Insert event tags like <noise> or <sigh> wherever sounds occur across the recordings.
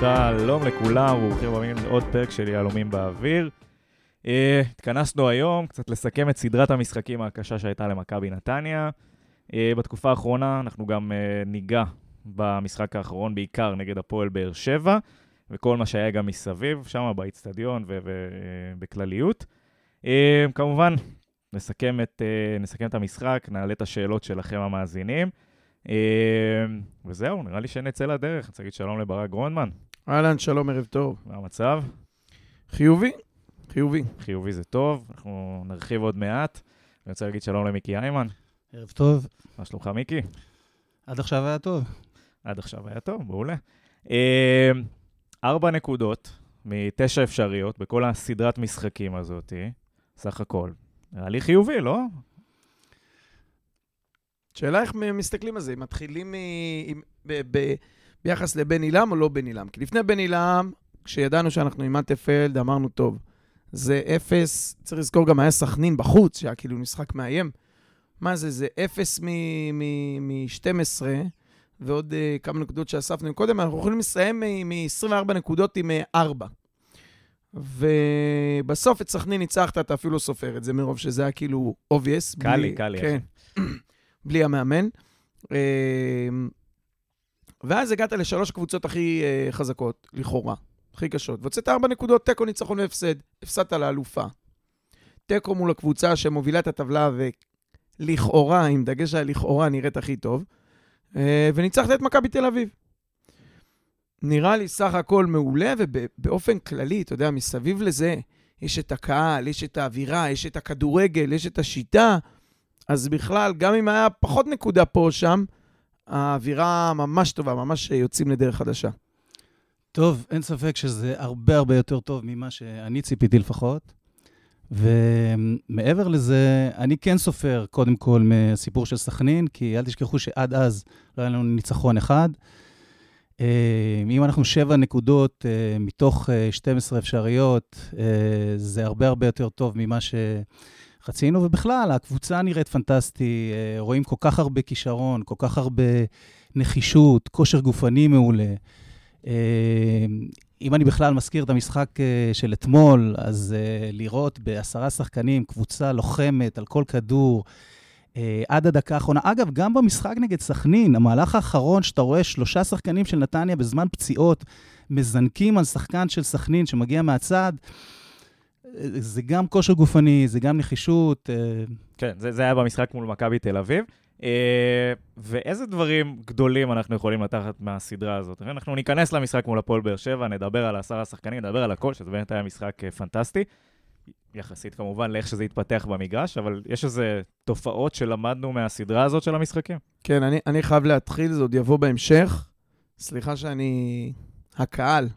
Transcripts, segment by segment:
שלום לכולם, ברוכים הבאים לעוד פרק של יהלומים באוויר. Uh, התכנסנו היום קצת לסכם את סדרת המשחקים הקשה שהייתה למכבי נתניה. Uh, בתקופה האחרונה אנחנו גם uh, ניגע במשחק האחרון בעיקר נגד הפועל באר שבע, וכל מה שהיה גם מסביב, שם באיצטדיון ובכלליות. Uh, כמובן, נסכם את, uh, נסכם את המשחק, נעלה את השאלות שלכם המאזינים. Uh, וזהו, נראה לי שנצא לדרך. אני רוצה להגיד שלום לברק גרונדמן. אהלן, שלום, ערב טוב. מה המצב? חיובי, חיובי. חיובי זה טוב, אנחנו נרחיב עוד מעט. אני רוצה להגיד שלום למיקי איימן. ערב טוב. מה שלומך, מיקי? עד עכשיו היה טוב. עד עכשיו היה טוב, מעולה. אה, ארבע נקודות מתשע אפשריות בכל הסדרת משחקים הזאת, סך הכל. נראה לי חיובי, לא? שאלה איך מסתכלים על זה, אם מתחילים מ... ב... ב... ביחס לבן עילם או לא בן עילם. כי לפני בן עילם, כשידענו שאנחנו עם מטפלד, אמרנו, טוב, זה אפס, צריך לזכור גם היה סכנין בחוץ, שהיה כאילו משחק מאיים. מה זה, זה אפס מ-12, ועוד uh, כמה נקודות שאספנו קודם, אנחנו יכולים לסיים מ-24 נקודות עם uh, אה, 4. ובסוף את סכנין ניצחת, אתה אפילו לא סופר את זה מרוב שזה היה כאילו obvious. קל לי, קל לי. כן, <clears throat> בלי המאמן. Uh, ואז הגעת לשלוש הקבוצות הכי uh, חזקות, לכאורה, הכי קשות. והוצאת ארבע נקודות, תיקו, ניצחון והפסד. הפסדת לאלופה. תיקו מול הקבוצה שמובילה את הטבלה ולכאורה, עם דגש על לכאורה, נראית הכי טוב. Uh, וניצחת את מכבי תל אביב. נראה לי סך הכל מעולה, ובאופן כללי, אתה יודע, מסביב לזה, יש את הקהל, יש את האווירה, יש את הכדורגל, יש את השיטה. אז בכלל, גם אם היה פחות נקודה פה או שם, האווירה ממש טובה, ממש יוצאים לדרך חדשה. טוב, אין ספק שזה הרבה הרבה יותר טוב ממה שאני ציפיתי לפחות. ומעבר לזה, אני כן סופר, קודם כל, מהסיפור של סכנין, כי אל תשכחו שעד אז לא היה לנו ניצחון אחד. אה, אם אנחנו שבע נקודות אה, מתוך 12 אה, אפשריות, זה הרבה הרבה יותר טוב ממה ש... חצינו, ובכלל, הקבוצה נראית פנטסטי, רואים כל כך הרבה כישרון, כל כך הרבה נחישות, כושר גופני מעולה. אה, אם אני בכלל מזכיר את המשחק אה, של אתמול, אז לראות בעשרה שחקנים קבוצה לוחמת על כל כדור, עד הדקה האחרונה. אגב, גם במשחק נגד סכנין, המהלך האחרון, שאתה רואה שלושה שחקנים של נתניה בזמן פציעות, מזנקים על שחקן של סכנין שמגיע מהצד, זה גם כושר גופני, זה גם נחישות. אה, כן, זה, זה היה במשחק מול מכבי תל אביב. אה, ואיזה דברים גדולים אנחנו יכולים לקחת מהסדרה הזאת? אנחנו ניכנס למשחק מול הפועל באר שבע, נדבר על עשרה שחקנים, נדבר על הכל, שזה באמת היה משחק אה, פנטסטי. יחסית כמובן לאיך שזה התפתח במגרש, אבל יש איזה תופעות שלמדנו מהסדרה הזאת של המשחקים. כן, אני, אני חייב להתחיל, זה עוד יבוא בהמשך. סליחה שאני... הקהל,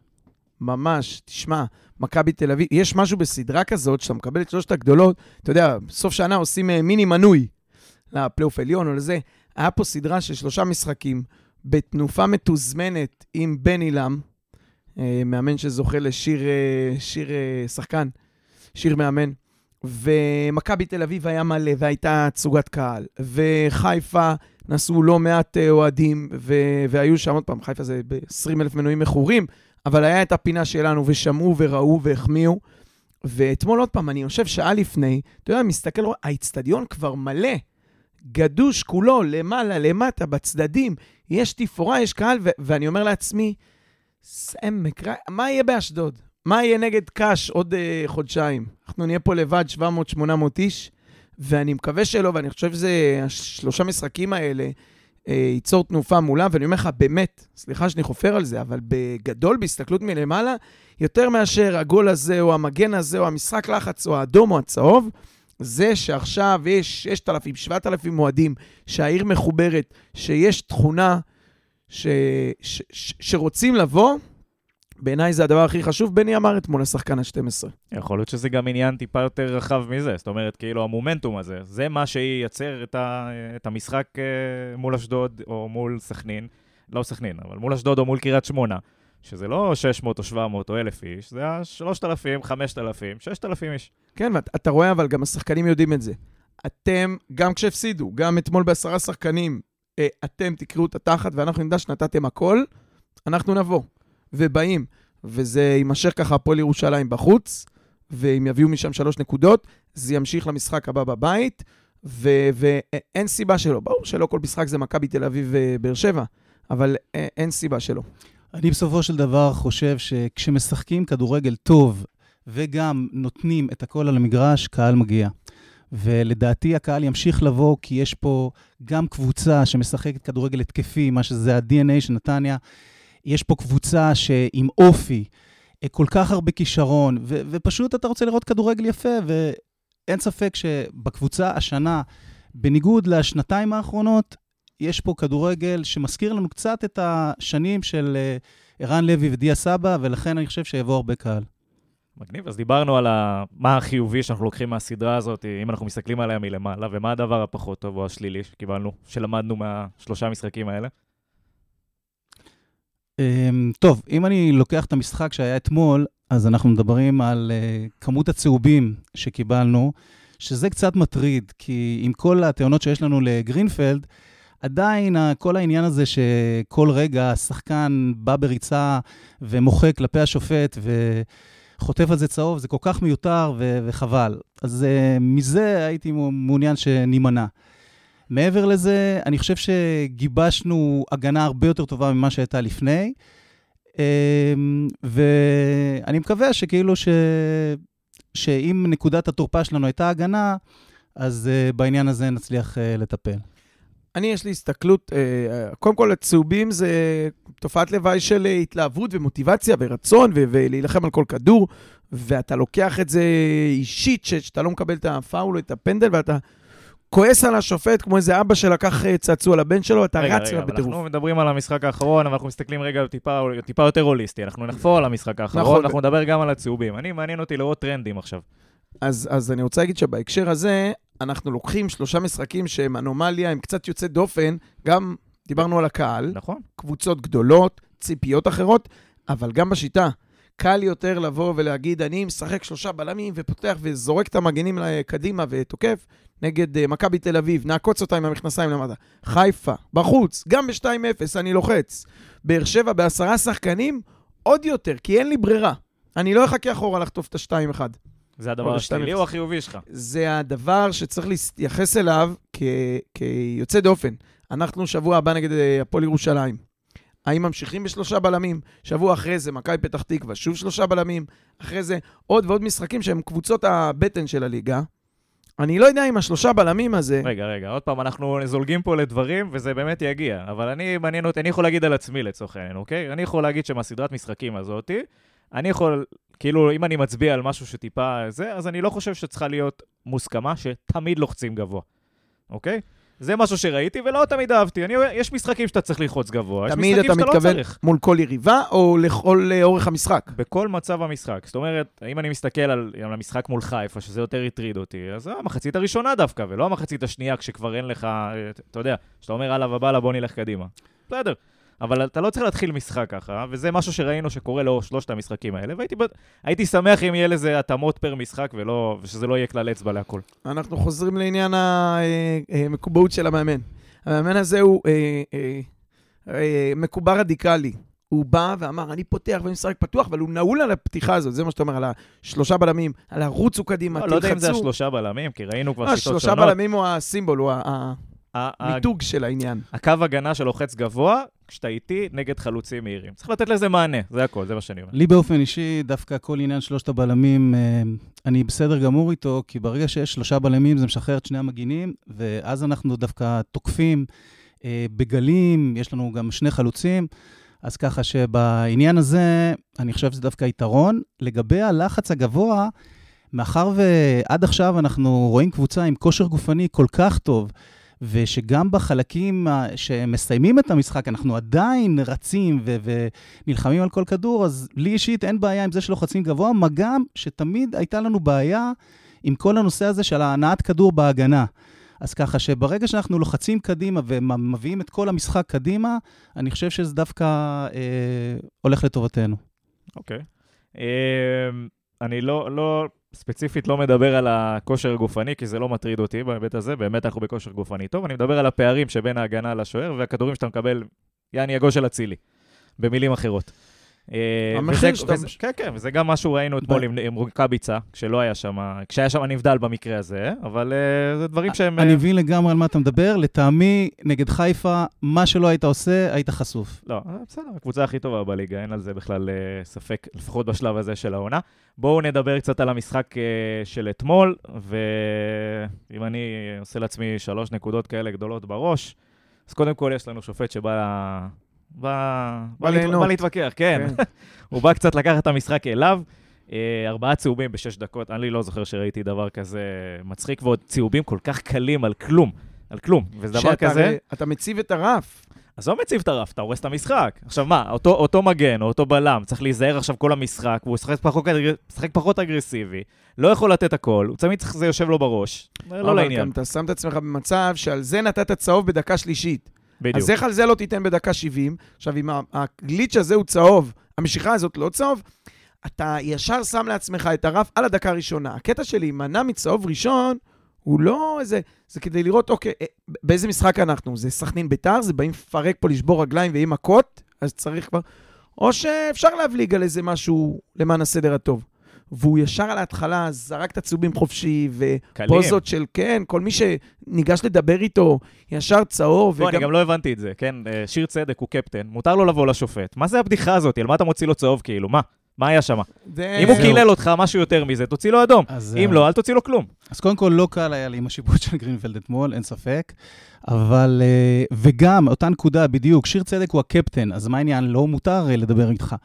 ממש, תשמע, מכבי תל אביב, יש משהו בסדרה כזאת, שאתה מקבל את שלושת הגדולות, אתה יודע, בסוף שנה עושים אה, מיני מנוי לפלייאוף עליון או לזה. היה פה סדרה של שלושה משחקים, בתנופה מתוזמנת עם בן עילם, אה, מאמן שזוכה לשיר אה, שיר שחקן, שיר מאמן. ומכבי תל אביב היה מלא, והייתה תצוגת קהל. וחיפה נסעו לא מעט אוהדים, והיו שם, עוד פעם, חיפה זה ב-20 אלף מנויים מכורים, אבל היה את הפינה שלנו, ושמעו וראו והחמיאו. ואתמול עוד פעם, אני יושב שעה לפני, אתה יודע, מסתכל, האיצטדיון כבר מלא, גדוש כולו, למעלה, למטה, בצדדים, יש תפאורה, יש קהל, ו- ואני אומר לעצמי, סמק, מה יהיה באשדוד? מה יהיה נגד קאש עוד uh, חודשיים? אנחנו נהיה פה לבד 700-800 איש, ואני מקווה שלא, ואני חושב שזה, השלושה משחקים האלה, אה, ייצור תנופה מולה, ואני אומר לך, באמת, סליחה שאני חופר על זה, אבל בגדול, בהסתכלות מלמעלה, יותר מאשר הגול הזה, או המגן הזה, או המשחק לחץ, או האדום או הצהוב, זה שעכשיו יש 6,000, 7,000 מועדים, שהעיר מחוברת, שיש תכונה ש, ש, ש, שרוצים לבוא, בעיניי זה הדבר הכי חשוב. בני אמר אתמול לשחקן ה-12. יכול להיות שזה גם עניין טיפה יותר רחב מזה. זאת אומרת, כאילו, המומנטום הזה, זה מה שייצר את, ה, את המשחק אה, מול אשדוד או מול סכנין. לא סכנין, אבל מול אשדוד או מול קריית שמונה, שזה לא 600 או 700 או 1,000 איש, זה היה 3,000, 5,000, 6,000 איש. כן, ואתה רואה, אבל גם השחקנים יודעים את זה. אתם, גם כשהפסידו, גם אתמול בעשרה שחקנים, אה, אתם תקראו את התחת ואנחנו נדע שנתתם הכל, אנחנו נבוא. ובאים. וזה יימשך ככה הפועל ירושלים בחוץ, ואם יביאו משם שלוש נקודות, זה ימשיך למשחק הבא בבית, ואין סיבה שלא. ברור שלא כל משחק זה מכבי תל אביב ובאר שבע, אבל אין סיבה שלא. אני בסופו של דבר חושב שכשמשחקים כדורגל טוב וגם נותנים את הכל על המגרש, קהל מגיע. ולדעתי הקהל ימשיך לבוא, כי יש פה גם קבוצה שמשחקת כדורגל התקפי, מה שזה ה-DNA של נתניה. יש פה קבוצה שעם אופי, אה, כל כך הרבה כישרון, ו- ופשוט אתה רוצה לראות כדורגל יפה, ואין ספק שבקבוצה השנה, בניגוד לשנתיים האחרונות, יש פה כדורגל שמזכיר לנו קצת את השנים של אה, ערן לוי ודיה סבא, ולכן אני חושב שיבוא הרבה קהל. מגניב, אז דיברנו על ה... מה החיובי שאנחנו לוקחים מהסדרה הזאת, אם אנחנו מסתכלים עליה מלמעלה, ומה הדבר הפחות טוב או השלילי שקיבלנו, שלמדנו מהשלושה המשחקים האלה. אמ, טוב, אם אני לוקח את המשחק שהיה אתמול, אז אנחנו מדברים על uh, כמות הצהובים שקיבלנו, שזה קצת מטריד, כי עם כל הטענות שיש לנו לגרינפלד, עדיין כל העניין הזה שכל רגע השחקן בא בריצה ומוחה כלפי השופט וחוטף על זה צהוב, זה כל כך מיותר ו- וחבל. אז uh, מזה הייתי מעוניין שנימנע. מעבר לזה, אני חושב שגיבשנו הגנה הרבה יותר טובה ממה שהייתה לפני, אמ, ואני מקווה שכאילו ש... שאם נקודת התורפה שלנו הייתה הגנה, אז uh, בעניין הזה נצליח uh, לטפל. אני, יש לי הסתכלות, uh, קודם כל, הצהובים זה תופעת לוואי של התלהבות ומוטיבציה ורצון ולהילחם על כל כדור, ואתה לוקח את זה אישית, שאתה לא מקבל את הפאול או את הפנדל, ואתה כועס על השופט כמו איזה אבא שלקח אה, צעצוע לבן שלו, אתה רגע, רץ אליו בטירוף. אנחנו מדברים על המשחק האחרון, אבל אנחנו מסתכלים רגע טיפה, טיפה יותר הוליסטי. אנחנו נחפור על המשחק האחרון, נכון. אנחנו נדבר גם על הצהובים. אני, מעניין אותי לראות טרנדים עכשיו. אז, אז אני רוצה להגיד שבהקשר הזה, אנחנו לוקחים שלושה משחקים שהם אנומליה, הם קצת יוצאי דופן, גם דיברנו על הקהל, נכון. קבוצות גדולות, ציפיות אחרות, אבל גם בשיטה. קל יותר לבוא ולהגיד, אני משחק שלושה בלמים ופותח וזורק את המגנים קדימה ותוקף, נגד uh, מכבי תל אביב, נעקוץ אותה עם המכנסיים למטה. חיפה, בחוץ, גם ב-2-0, אני לוחץ. באר שבע בעשרה שחקנים, עוד יותר, כי אין לי ברירה. אני לא אחכה אחורה לחטוף את ה-2-1. זה הדבר השלילי או החיובי שלך? זה הדבר שצריך להתייחס אליו כ- כיוצא דופן. אנחנו שבוע הבא נגד אה, הפועל ירושלים. האם ממשיכים בשלושה בלמים? שבוע אחרי זה, מכבי פתח תקווה, שוב שלושה בלמים. אחרי זה, עוד ועוד משחקים שהם קבוצות הבטן של הליגה. אני לא יודע אם השלושה בלמים הזה... רגע, רגע, עוד פעם, אנחנו זולגים פה לדברים, וזה באמת יגיע. אבל אני, מעניין אותי, אני יכול להגיד על עצמי לצורך העניין, אוקיי? אני יכול להגיד שמהסדרת משחקים הזאתי, אני יכול, כאילו, אם אני מצביע על משהו שטיפה זה, אז אני לא חושב שצריכה להיות מוסכמה שתמיד לוחצים גבוה, אוקיי? זה משהו שראיתי ולא תמיד אהבתי. אני, יש משחקים שאתה צריך ללחוץ גבוה, יש משחקים שאתה לא צריך. תמיד אתה מתכוון מול כל יריבה או לכל אורך המשחק? בכל מצב המשחק. זאת אומרת, אם אני מסתכל על, על המשחק מול חיפה, שזה יותר הטריד אותי, אז המחצית הראשונה דווקא, ולא המחצית השנייה כשכבר אין לך, אתה יודע, שאתה אומר, הלאה ובאללה, בוא נלך קדימה. בסדר. אבל אתה לא צריך להתחיל משחק ככה, וזה משהו שראינו שקורה לאור שלושת המשחקים האלה, והייתי שמח אם יהיה לזה התאמות פר משחק, ולא, ושזה לא יהיה כלל אצבע להכל. אנחנו חוזרים לעניין המקובעות של המאמן. המאמן הזה הוא אה, אה, אה, מקובע רדיקלי. הוא בא ואמר, אני פותח במשחק פתוח, אבל הוא נעול על הפתיחה הזאת, זה מה שאתה אומר, על השלושה בלמים, על הרוצו קדימה, לא, תלחצו. לא יודע אם זה השלושה בלמים, כי ראינו כבר לא, שיטות שונות. השלושה בלמים הוא הסימבול, הוא המיתוג של העניין. הקו הגנה שלוחץ גבוה, כשאתה איתי, נגד חלוצים מהירים. צריך לתת לזה מענה, זה הכל, זה מה שאני אומר. לי באופן אישי, דווקא כל עניין שלושת הבלמים, אה, אני בסדר גמור איתו, כי ברגע שיש שלושה בלמים זה משחרר את שני המגינים, ואז אנחנו דווקא תוקפים אה, בגלים, יש לנו גם שני חלוצים. אז ככה שבעניין הזה, אני חושב שזה דווקא יתרון. לגבי הלחץ הגבוה, מאחר ועד עכשיו אנחנו רואים קבוצה עם כושר גופני כל כך טוב, ושגם בחלקים שמסיימים את המשחק, אנחנו עדיין רצים ו- ונלחמים על כל כדור, אז לי אישית אין בעיה עם זה שלוחצים גבוה, מה גם שתמיד הייתה לנו בעיה עם כל הנושא הזה של הנעת כדור בהגנה. אז ככה שברגע שאנחנו לוחצים קדימה ומביאים את כל המשחק קדימה, אני חושב שזה דווקא אה, הולך לטובתנו. אוקיי. Okay. אה, אני לא, לא, ספציפית לא מדבר על הכושר הגופני, כי זה לא מטריד אותי בהיבט הזה, באמת אנחנו בכושר גופני טוב, אני מדבר על הפערים שבין ההגנה לשוער והכדורים שאתה מקבל, יעני הגושל אצילי, במילים אחרות. אה, המחיר שאתה... כן, כן, וזה גם משהו ראינו אתמול עם רוקאביצה, כשלא היה שם, כשהיה שם נבדל במקרה הזה, אבל אה, זה דברים שהם... אני אה, מבין לגמרי על מה אתה מדבר. לטעמי, נגד חיפה, מה שלא היית עושה, היית חשוף. לא, בסדר, הקבוצה הכי טובה בליגה, אין על זה בכלל ספק, לפחות בשלב הזה של העונה. בואו נדבר קצת על המשחק של אתמול, ואם אני עושה לעצמי שלוש נקודות כאלה גדולות בראש, אז קודם כל יש לנו שופט שבא בא, בא, להת... בא להתווכח, כן. כן. <laughs> הוא בא קצת לקחת את המשחק אליו. אה, ארבעה צהובים בשש דקות, אני לא זוכר שראיתי דבר כזה מצחיק, ועוד צהובים כל כך קלים על כלום, על כלום. וזה דבר כזה... אתה מציב את הרף. עזוב מציב את הרף, אתה הורס את המשחק. עכשיו מה, אותו, אותו מגן או אותו בלם צריך להיזהר עכשיו כל המשחק, והוא משחק פחות, פחות אגרסיבי, לא יכול לתת הכל, הוא תמיד צריך, זה יושב לו בראש. לא לעניין. אבל גם אתה שם את עצמך במצב שעל זה נתת צהוב בדקה שלישית. בדיוק. אז איך על זה לא תיתן בדקה 70? עכשיו, אם הגליץ' הזה הוא צהוב, המשיכה הזאת לא צהוב, אתה ישר שם לעצמך את הרף על הדקה הראשונה. הקטע של להימנע מצהוב ראשון, הוא לא איזה... זה כדי לראות, אוקיי, אה, באיזה משחק אנחנו? זה סכנין ביתר? זה באים לפרק פה, לשבור רגליים ועם מכות? אז צריך כבר... או שאפשר להבליג על איזה משהו למען הסדר הטוב. והוא ישר על ההתחלה זרק את הצהובים חופשי, ופוזות של, כן, כל מי שניגש לדבר איתו, ישר צהור. בוא, וגם... אני גם לא הבנתי את זה, כן? אה, שיר צדק הוא קפטן, מותר לו לבוא לשופט. מה זה הבדיחה הזאת? על מה אתה מוציא לו צהוב כאילו? מה? מה היה שם? זה... אם הוא קילל אותך משהו יותר מזה, תוציא לו אדום. אז, אם לא, אל תוציא לו כלום. אז קודם כל, לא קל היה לי עם השיפוט של גרינפלד אתמול, אין ספק. אבל, אה, וגם, אותה נקודה, בדיוק, שיר צדק הוא הקפטן, אז מה העניין? לא מותר אה, לדבר איתך.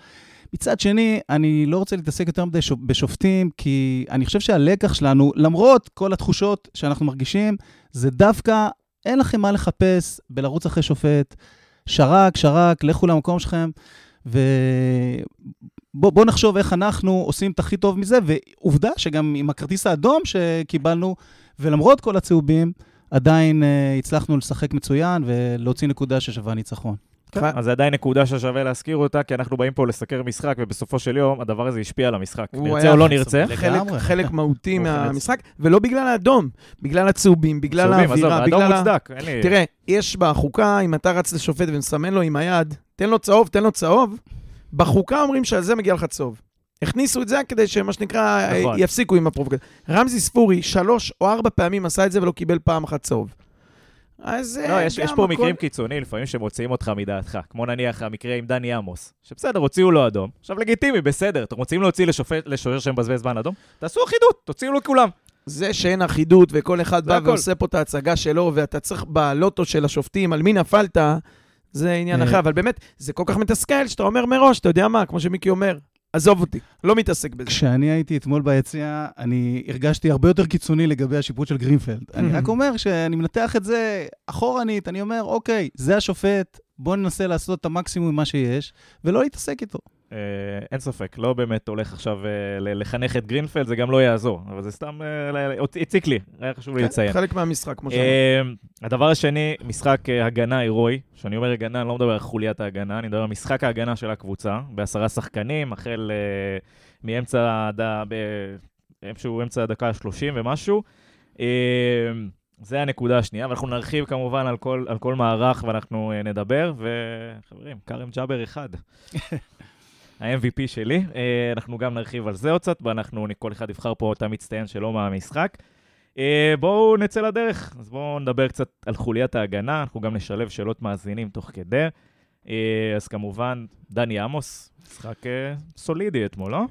מצד שני, אני לא רוצה להתעסק יותר מדי בשופטים, כי אני חושב שהלקח שלנו, למרות כל התחושות שאנחנו מרגישים, זה דווקא, אין לכם מה לחפש בלרוץ אחרי שופט. שרק, שרק, לכו למקום שלכם, ובואו נחשוב איך אנחנו עושים את הכי טוב מזה, ועובדה שגם עם הכרטיס האדום שקיבלנו, ולמרות כל הצהובים, עדיין uh, הצלחנו לשחק מצוין ולהוציא נקודה ששווה ניצחון. כן, אז זה עדיין נקודה ששווה להזכיר אותה, כי אנחנו באים פה לסקר משחק, ובסופו של יום הדבר הזה השפיע על המשחק. נרצה או לא נרצה. חלק, חלק מהותי מהמשחק, ולא בגלל האדום, בגלל הצהובים, בגלל האווירה, בגלל ה... אדום מוצדק, אין לי... תראה, יש בחוקה, אם אתה רץ לשופט ומסמן לו עם היד, תן לו צהוב, תן לו צהוב, בחוקה אומרים שעל זה מגיע לך צהוב. הכניסו את זה כדי שמה שנקרא, נכון. יפסיקו עם הפרובוקציה. רמזי ספורי שלוש או ארבע פעמים עשה את זה ולא קיבל פעם אחת צהוב. אז לא, יש, יש פה הכל... מקרים קיצוניים לפעמים שמוציאים אותך מדעתך, כמו נניח המקרה עם דני עמוס, שבסדר, הוציאו לו אדום, עכשיו לגיטימי, בסדר, אתם רוצים להוציא לשופט, לשוער שמבזבז זמן אדום? תעשו אחידות, תוציאו לכולם. זה שאין אחידות וכל אחד בא הכל. ועושה פה את ההצגה שלו, ואתה צריך בלוטו של השופטים, על מי נפלת, זה עניין אה. אחר, אבל באמת, זה כל כך מתסכל שאתה אומר מראש, אתה יודע מה, כמו שמיקי אומר, עזוב אותי, לא מתעסק בזה. כשאני הייתי אתמול ביציע, אני הרגשתי הרבה יותר קיצוני לגבי השיפוט של גרינפלד. אני רק אומר שאני מנתח את זה אחורנית, אני אומר, אוקיי, זה השופט, בואו ננסה לעשות את המקסימום ממה שיש, ולא להתעסק איתו. אה, אין ספק, לא באמת הולך עכשיו אה, לחנך את גרינפלד, זה גם לא יעזור, אבל זה סתם אה, הציק לי, היה חשוב לי כן, לציין. חלק מהמשחק, כמו שאמרתי. הדבר השני, משחק הגנה הירואי, כשאני אומר הגנה, אני לא מדבר על חוליית ההגנה, אני מדבר על משחק ההגנה של הקבוצה, בעשרה שחקנים, החל מאמצע, איפשהו אמצע הדקה ה-30 ומשהו. זה הנקודה השנייה, ואנחנו נרחיב כמובן על כל, על כל מערך ואנחנו נדבר, וחברים, כרם ג'אבר אחד. <laughs> ה-MVP שלי. אה, אנחנו גם נרחיב על זה עוד קצת, ואנחנו, כל אחד יבחר פה את המצטיין שלו מהמשחק. אה, בואו נצא לדרך, אז בואו נדבר קצת על חוליית ההגנה, אנחנו גם נשלב שאלות מאזינים תוך כדי. אה, אז כמובן, דני עמוס, משחק סולידי אתמול, לא?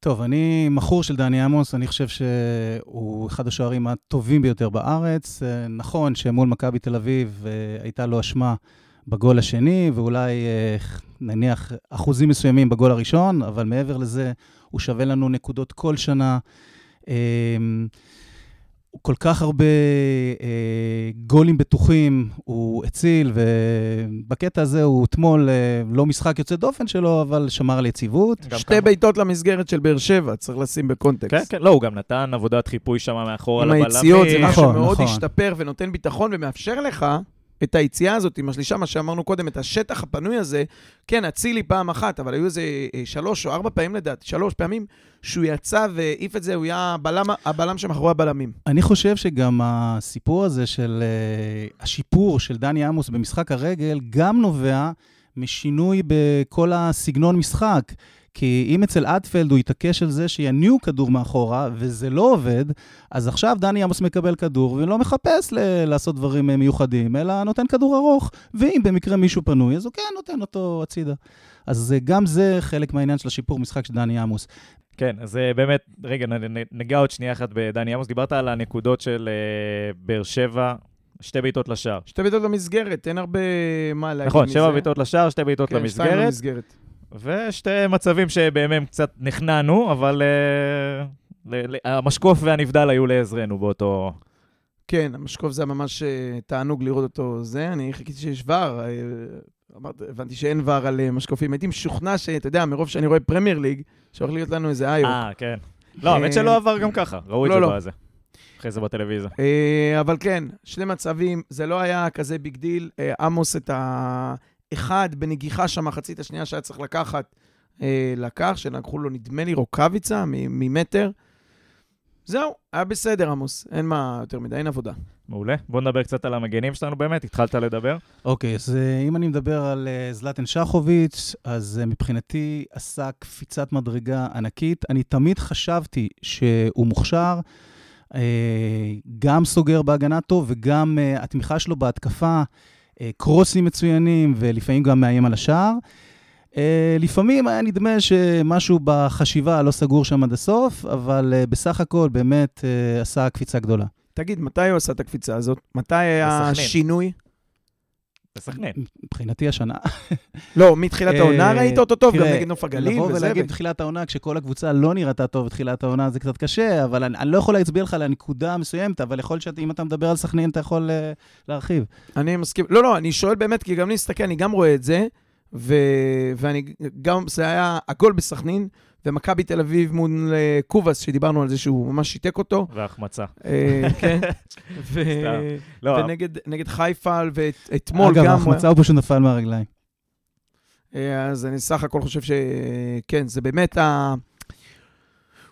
טוב, אני מכור של דני עמוס, אני חושב שהוא אחד השוערים הטובים ביותר בארץ. נכון שמול מכבי תל אביב הייתה לו אשמה בגול השני, ואולי נניח אחוזים מסוימים בגול הראשון, אבל מעבר לזה, הוא שווה לנו נקודות כל שנה. אמ, כל כך הרבה אה, גולים בטוחים הוא הציל, ובקטע הזה הוא אתמול אה, לא משחק יוצא דופן שלו, אבל שמר על יציבות. שתי כמה... בעיטות למסגרת של באר שבע, צריך לשים בקונטקסט. כן, כן, לא, הוא גם נתן עבודת חיפוי שם מאחורה לבלמים. עם היציאות, זה משהו נכון, שמאוד נכון. השתפר ונותן ביטחון ומאפשר לך את היציאה הזאת עם השלישה, מה שאמרנו קודם, את השטח הפנוי הזה, כן, אצילי פעם אחת, אבל היו איזה אה, שלוש או ארבע פעמים לדעתי, שלוש פעמים, שהוא יצא והעיף את זה, הוא היה הבלם, הבלם שמאחורי הבלמים. אני חושב שגם הסיפור הזה של uh, השיפור של דני עמוס במשחק הרגל, גם נובע משינוי בכל הסגנון משחק. כי אם אצל אדפלד הוא יתעקש על זה שיניעו כדור מאחורה, וזה לא עובד, אז עכשיו דני עמוס מקבל כדור ולא מחפש ל- לעשות דברים אה, מיוחדים, אלא נותן כדור ארוך, ואם במקרה מישהו פנוי, אז הוא כן נותן אותו הצידה. אז גם זה חלק מהעניין של השיפור משחק של דני עמוס. כן, אז אה, באמת, רגע, ניגע עוד שנייה אחת בדני עמוס. דיברת על הנקודות של uh, באר שבע, שתי בעיטות לשער. שתי בעיטות למסגרת, אין הרבה מה להגיד נכון, מזה. נכון, שבע בעיטות לשער, שתי בעיטות כן, למסגרת. כן, שתיים למסגרת. ושתי מצבים שבהם קצת נכנענו, אבל uh, המשקוף והנבדל היו לעזרנו באותו... כן, המשקוף זה ממש uh, תענוג לראות אותו זה. אני חיכיתי שיש ור, אמרת, הבנתי שאין VAR על משקופים. הייתי משוכנע שאתה יודע, מרוב שאני רואה Premier League, שהולך להיות לנו איזה איוק. אה, כן. לא, האמת שלא עבר גם ככה, ראו את לא, זה לא. בזה. אחרי זה בטלוויזיה. אבל כן, שני מצבים, זה לא היה כזה big deal. עמוס את ה... אחד בנגיחה שם, מחצית השנייה שהיה צריך לקחת, אה, לקח, שלקחו לו, נדמה לי, רוקאביצה ממטר. זהו, היה בסדר, עמוס. אין מה יותר מדי, אין עבודה. מעולה. בוא נדבר קצת על המגנים שלנו באמת, התחלת לדבר. אוקיי, okay, אז uh, אם אני מדבר על uh, זלטן שחוביץ', אז uh, מבחינתי עשה קפיצת מדרגה ענקית. אני תמיד חשבתי שהוא מוכשר, uh, גם סוגר בהגנה טוב וגם uh, התמיכה שלו בהתקפה. אה, קרוסים מצוינים, ולפעמים גם מאיים על השער. אה, לפעמים היה נדמה שמשהו בחשיבה לא סגור שם עד הסוף, אבל אה, בסך הכל באמת עשה קפיצה גדולה. תגיד, מתי הוא עשה את הקפיצה הזאת? מתי היה השינוי? בסכנין. מבחינתי השנה. לא, מתחילת העונה ראית אותו טוב, גם נגד נוף הגליל וזה. לבוא ולהגיד בתחילת העונה, כשכל הקבוצה לא נראתה טוב בתחילת העונה, זה קצת קשה, אבל אני לא יכול להצביע לך על הנקודה המסוימת, אבל יכול להיות שאם אתה מדבר על סכנין, אתה יכול אה, להרחיב. אני מסכים. לא, לא, אני שואל באמת, כי גם אני מסתכל, אני גם רואה את זה, ואני גם, זה היה הגול בסכנין. ומכבי תל אביב מול אה, קובאס, שדיברנו על זה שהוא ממש שיתק אותו. והחמצה. אה, כן. <laughs> לא. ונגד חיפה, ואתמול גם... אגב, ההחמצה הוא פשוט נפל מהרגליים. אה, אז אני סך הכל חושב שכן, זה באמת ה...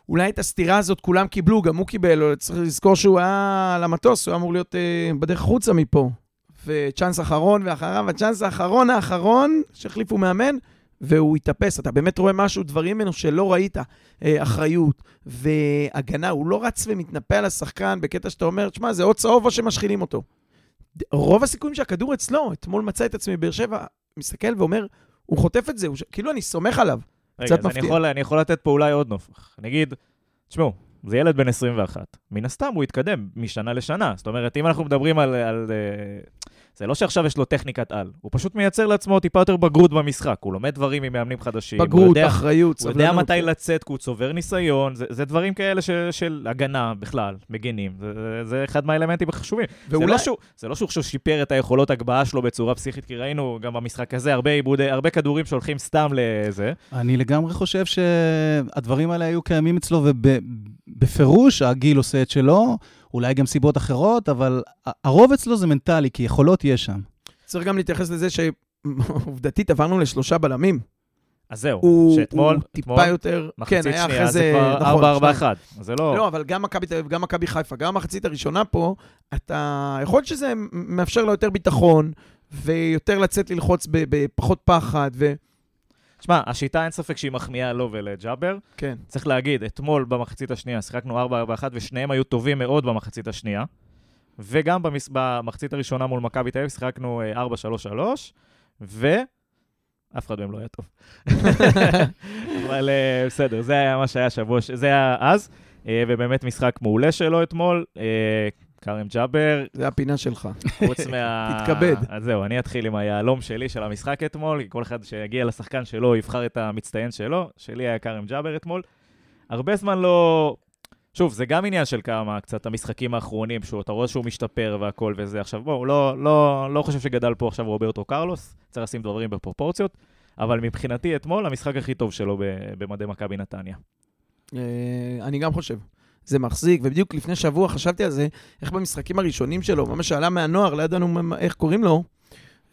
אולי את הסתירה הזאת כולם קיבלו, גם הוא קיבל, צריך לזכור שהוא היה על המטוס, הוא היה אמור להיות בדרך החוצה מפה. וצ'אנס אחרון, ואחריו הצ'אנס האחרון האחרון, שהחליפו מאמן, והוא התאפס. אתה באמת רואה משהו, דברים ממנו שלא ראית. אה, אחריות והגנה, הוא לא רץ ומתנפל על השחקן בקטע שאתה אומר, תשמע, זה או צהוב או שמשחילים אותו. רוב הסיכויים שהכדור אצלו, אתמול מצא את עצמי בבאר שבע, מסתכל ואומר, הוא חוטף את זה, הוא... כאילו אני סומך עליו. רגע, קצת מפתיע. אני יכול, אני יכול לתת פה אולי עוד נופח. נגיד, תשמעו, זה ילד בן 21. מן הסתם הוא יתקדם משנה לשנה. זאת אומרת, אם אנחנו מדברים על... על uh, זה לא שעכשיו יש לו טכניקת על, הוא פשוט מייצר לעצמו טיפה יותר בגרות במשחק, הוא לומד דברים עם מאמנים חדשים. בגרות, יודע, אחריות, סבלנות. הוא יודע מתי לצאת, כי הוא צובר ניסיון, זה, זה דברים כאלה ש, של הגנה בכלל, מגנים, זה, זה אחד מהאלמנטים החשובים. ואולי... זה, לא שהוא, זה לא שהוא עכשיו שיפר את היכולות הגבהה שלו בצורה פסיכית, כי ראינו גם במשחק הזה הרבה עיבודי, הרבה כדורים שהולכים סתם לזה. אני לגמרי חושב שהדברים האלה היו קיימים אצלו, ובפירוש הגיל עושה את שלו. אולי גם סיבות אחרות, אבל הרוב אצלו זה מנטלי, כי יכולות יש שם. צריך גם להתייחס לזה שעובדתית <laughs> עברנו לשלושה בלמים. אז זהו, הוא, שאתמול, הוא טיפה אתמול, יותר, כן, היה אחרי זה, זה כבר 4-4-1, נכון, זה לא... לא, אבל גם מכבי תל אביב, גם מכבי חיפה, גם המחצית הראשונה פה, אתה, יכול להיות שזה מאפשר לו יותר ביטחון, ויותר לצאת ללחוץ בפחות פחד, ו... שמע, השיטה אין ספק שהיא מחמיאה לו ולג'אבר. כן. צריך להגיד, אתמול במחצית השנייה שיחקנו 4-4-1, ושניהם היו טובים מאוד במחצית השנייה. וגם במס... במחצית הראשונה מול מכבי תל אביב שיחקנו 4-3-3, אה, ו... אף אחד מהם לא היה טוב. <laughs> אבל אה, בסדר, זה היה מה שהיה שבוע, זה היה אז, אה, ובאמת משחק מעולה שלו אתמול. כרם ג'אבר. זה הפינה שלך. חוץ מה... <laughs> תתכבד. אז זהו, אני אתחיל עם היהלום שלי של המשחק אתמול, כל אחד שיגיע לשחקן שלו יבחר את המצטיין שלו, שלי היה כרם ג'אבר אתמול. הרבה זמן לא... שוב, זה גם עניין של כמה, קצת המשחקים האחרונים, שאתה רואה שהוא משתפר והכל וזה. עכשיו, בואו, לא, לא, לא חושב שגדל פה עכשיו רוברטו קרלוס, צריך לשים דברים בפרופורציות, אבל מבחינתי אתמול, המשחק הכי טוב שלו במדי מכבי נתניה. אה, אני גם חושב. זה מחזיק, ובדיוק לפני שבוע חשבתי על זה, איך במשחקים הראשונים שלו, ממש שעלה מהנוער, לא ידענו איך קוראים לו,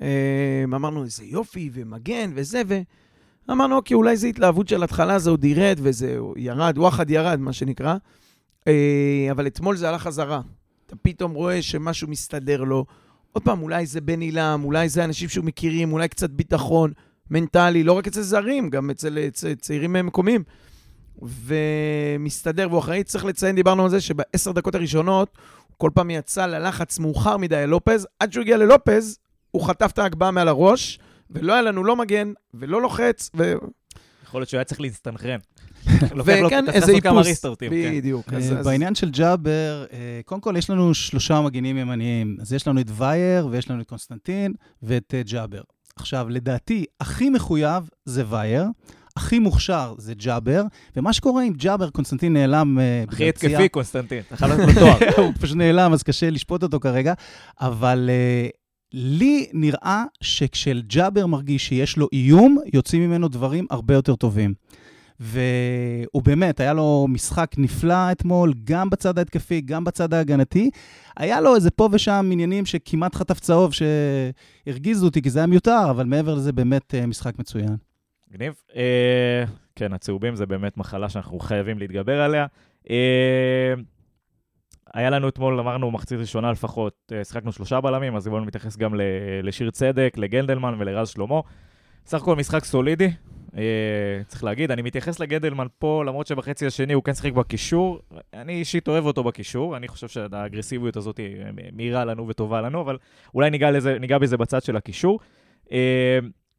אה, אמרנו, איזה יופי, ומגן, וזה, ואמרנו, אוקיי, אולי זו התלהבות של התחלה, זה עוד ירד, וזה ירד, וואחד ירד, מה שנקרא. אה, אבל אתמול זה הלך חזרה. אתה פתאום רואה שמשהו מסתדר לו. עוד פעם, אולי זה בן עילם, אולי זה אנשים שהוא מכירים, אולי קצת ביטחון מנטלי, לא רק אצל זרים, גם אצל צעירים מקומיים. ומסתדר, והוא אחראי, צריך לציין, דיברנו על זה, שבעשר דקות הראשונות, הוא כל פעם יצא ללחץ מאוחר מדי ללופז, עד שהוא הגיע ללופז, הוא חטף את ההגבהה מעל הראש, ולא היה לנו לא מגן ולא לוחץ, ו... יכול להיות שהוא היה צריך להסתנכרן. <laughs> וכן, איזה איפוס. כן. בדיוק. אה, בעניין של ג'אבר, אה, קודם כל יש לנו שלושה מגינים ימניים. אז יש לנו את וייר, ויש לנו את קונסטנטין, ואת אה, ג'אבר. עכשיו, לדעתי, הכי מחויב זה וייר. הכי מוכשר זה ג'אבר, ומה שקורה עם ג'אבר, קונסטנטין נעלם אה, הכי התקפי, קונסטנטין, אתה חייב לתת לו תואר. הוא פשוט נעלם, אז קשה לשפוט אותו כרגע, אבל uh, לי נראה שכשג'אבר מרגיש שיש לו איום, יוצאים ממנו דברים הרבה יותר טובים. והוא באמת, היה לו משחק נפלא אתמול, גם בצד ההתקפי, גם בצד ההגנתי. היה לו איזה פה ושם עניינים שכמעט חטף צהוב, שהרגיזו אותי, כי זה היה מיותר, אבל מעבר לזה, באמת אה, משחק מצוין. מגניב. אה, כן, הצהובים זה באמת מחלה שאנחנו חייבים להתגבר עליה. אה, היה לנו אתמול, אמרנו, מחצית ראשונה לפחות, אה, שיחקנו שלושה בלמים, אז בואו נתייחס גם לשיר צדק, לגנדלמן ולרז שלמה. סך הכל משחק סולידי, אה, צריך להגיד. אני מתייחס לגנדלמן פה, למרות שבחצי השני הוא כן שיחק בקישור. אני אישית אוהב אותו בקישור, אני חושב שהאגרסיביות הזאת אה, מהירה לנו וטובה לנו, אבל אולי ניגע, לזה, ניגע בזה בצד של הקישור.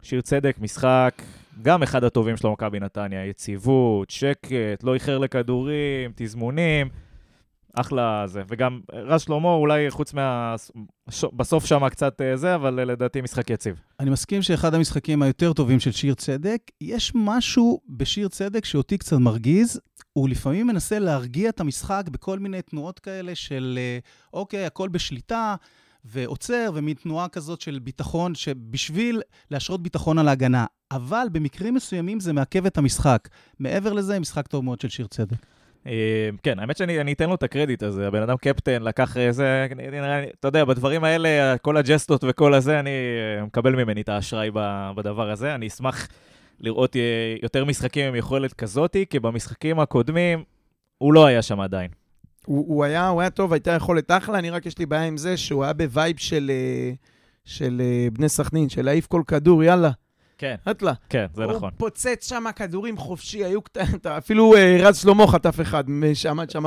שיר צדק, משחק, גם אחד הטובים שלו מכבי נתניה, יציבות, שקט, לא איחר לכדורים, תזמונים. אחלה זה. וגם רז שלמה, אולי חוץ מה... בסוף שם קצת אה, זה, אבל לדעתי משחק יציב. אני מסכים שאחד המשחקים היותר טובים של שיר צדק, יש משהו בשיר צדק שאותי קצת מרגיז. הוא לפעמים מנסה להרגיע את המשחק בכל מיני תנועות כאלה של, אה, אוקיי, הכל בשליטה. ועוצר, ומין תנועה כזאת של ביטחון, שבשביל להשרות ביטחון על ההגנה. אבל במקרים מסוימים זה מעכב את המשחק. מעבר לזה, משחק טוב מאוד של שיר צדק. אה, כן, האמת שאני אתן לו את הקרדיט הזה, הבן אדם קפטן, לקח איזה, אתה יודע, בדברים האלה, כל הג'סטות וכל הזה, אני אה, מקבל ממני את האשראי בדבר הזה. אני אשמח לראות אה, יותר משחקים עם יכולת כזאתי, כי במשחקים הקודמים הוא לא היה שם עדיין. הוא, הוא, היה, הוא היה טוב, הייתה יכולת אחלה, אני רק יש לי בעיה עם זה שהוא היה ב vibe של, של בני סכנין, של להעיף כל כדור, יאללה. כן. אטלה. כן, זה נכון. הוא פוצץ שם כדורים חופשי, היו קטנים, אפילו אה, רז שלמה חטף אחד שעמד שם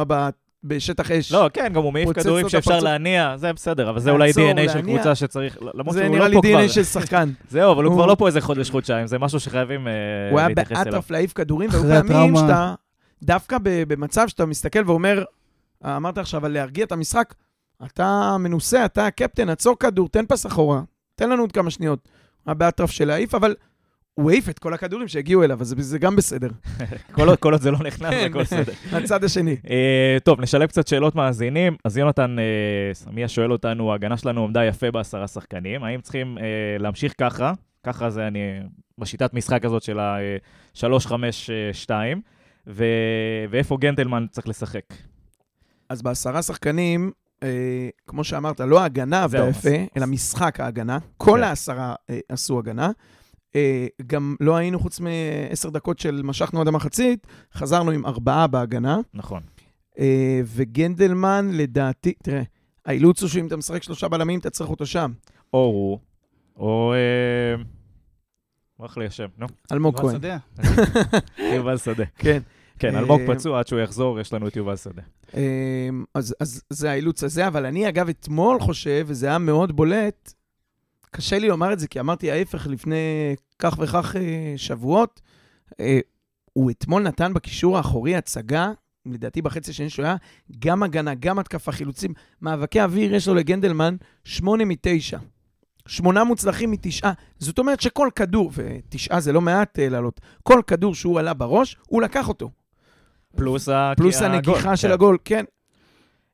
בשטח אש. לא, כן, גם הוא מעיף כדורים שאפשר להניע, זה בסדר, אבל זה אולי DNA של קבוצה שצריך, למרות שהוא לא פה כבר. זה נראה לי DNA של שחקן. <laughs> זהו, אבל הוא כבר לא פה איזה חודש-חודשיים, זה משהו שחייבים להתייחס אליו. הוא היה באטרף להעיף כדורים, והיו פעמים שאתה, דווקא במצב שאתה מסתכל ואומר, אמרת עכשיו על להרגיע את המשחק, אתה מנוסה, אתה הקפטן, עצור כדור, תן פס אחורה, תן לנו עוד כמה שניות. היה באטרף של להעיף, אבל הוא העיף את כל הכדורים שהגיעו אליו, אז זה גם בסדר. <laughs> כל עוד זה לא נכנס, זה הכל בסדר. <laughs> מהצד השני. אה, טוב, נשלב קצת שאלות מאזינים. אז יונתן סמיה אה, שואל אותנו, ההגנה שלנו עמדה יפה בעשרה שחקנים, האם צריכים אה, להמשיך ככה? ככה זה אני, בשיטת משחק הזאת של ה-3-5-2, ואיפה גנטלמן צריך לשחק? אז בעשרה שחקנים, אה, כמו שאמרת, לא ההגנה עבדה יפה, אלא משחק ההגנה. כל כן. העשרה אה, עשו הגנה. אה, גם לא היינו, חוץ מעשר דקות של משכנו עד המחצית, חזרנו עם ארבעה בהגנה. נכון. אה, וגנדלמן, לדעתי, תראה, האילוץ הוא שאם אתה משחק שלושה בלמים, אתה צריך אותו שם. או הוא, או... אה, ברח לי השם, נו. אלמוג כהן. <laughs> יובל שדה. כן. כן, אלמוג פצוע, עד שהוא יחזור, יש לנו את יובל שדה. אז, אז זה האילוץ הזה, אבל אני אגב אתמול חושב, וזה היה מאוד בולט, קשה לי לומר את זה, כי אמרתי ההפך לפני כך וכך אה, שבועות. אה, הוא אתמול נתן בקישור האחורי הצגה, לדעתי בחצי השני שהוא היה, גם הגנה, גם התקפה, חילוצים. מאבקי אוויר יש לו לגנדלמן שמונה מתשע. שמונה מוצלחים מתשעה. זאת אומרת שכל כדור, ותשעה זה לא מעט לעלות, כל כדור שהוא עלה בראש, הוא לקח אותו. פלוס ה- פלוס הנגיחה של כן. הגול, כן.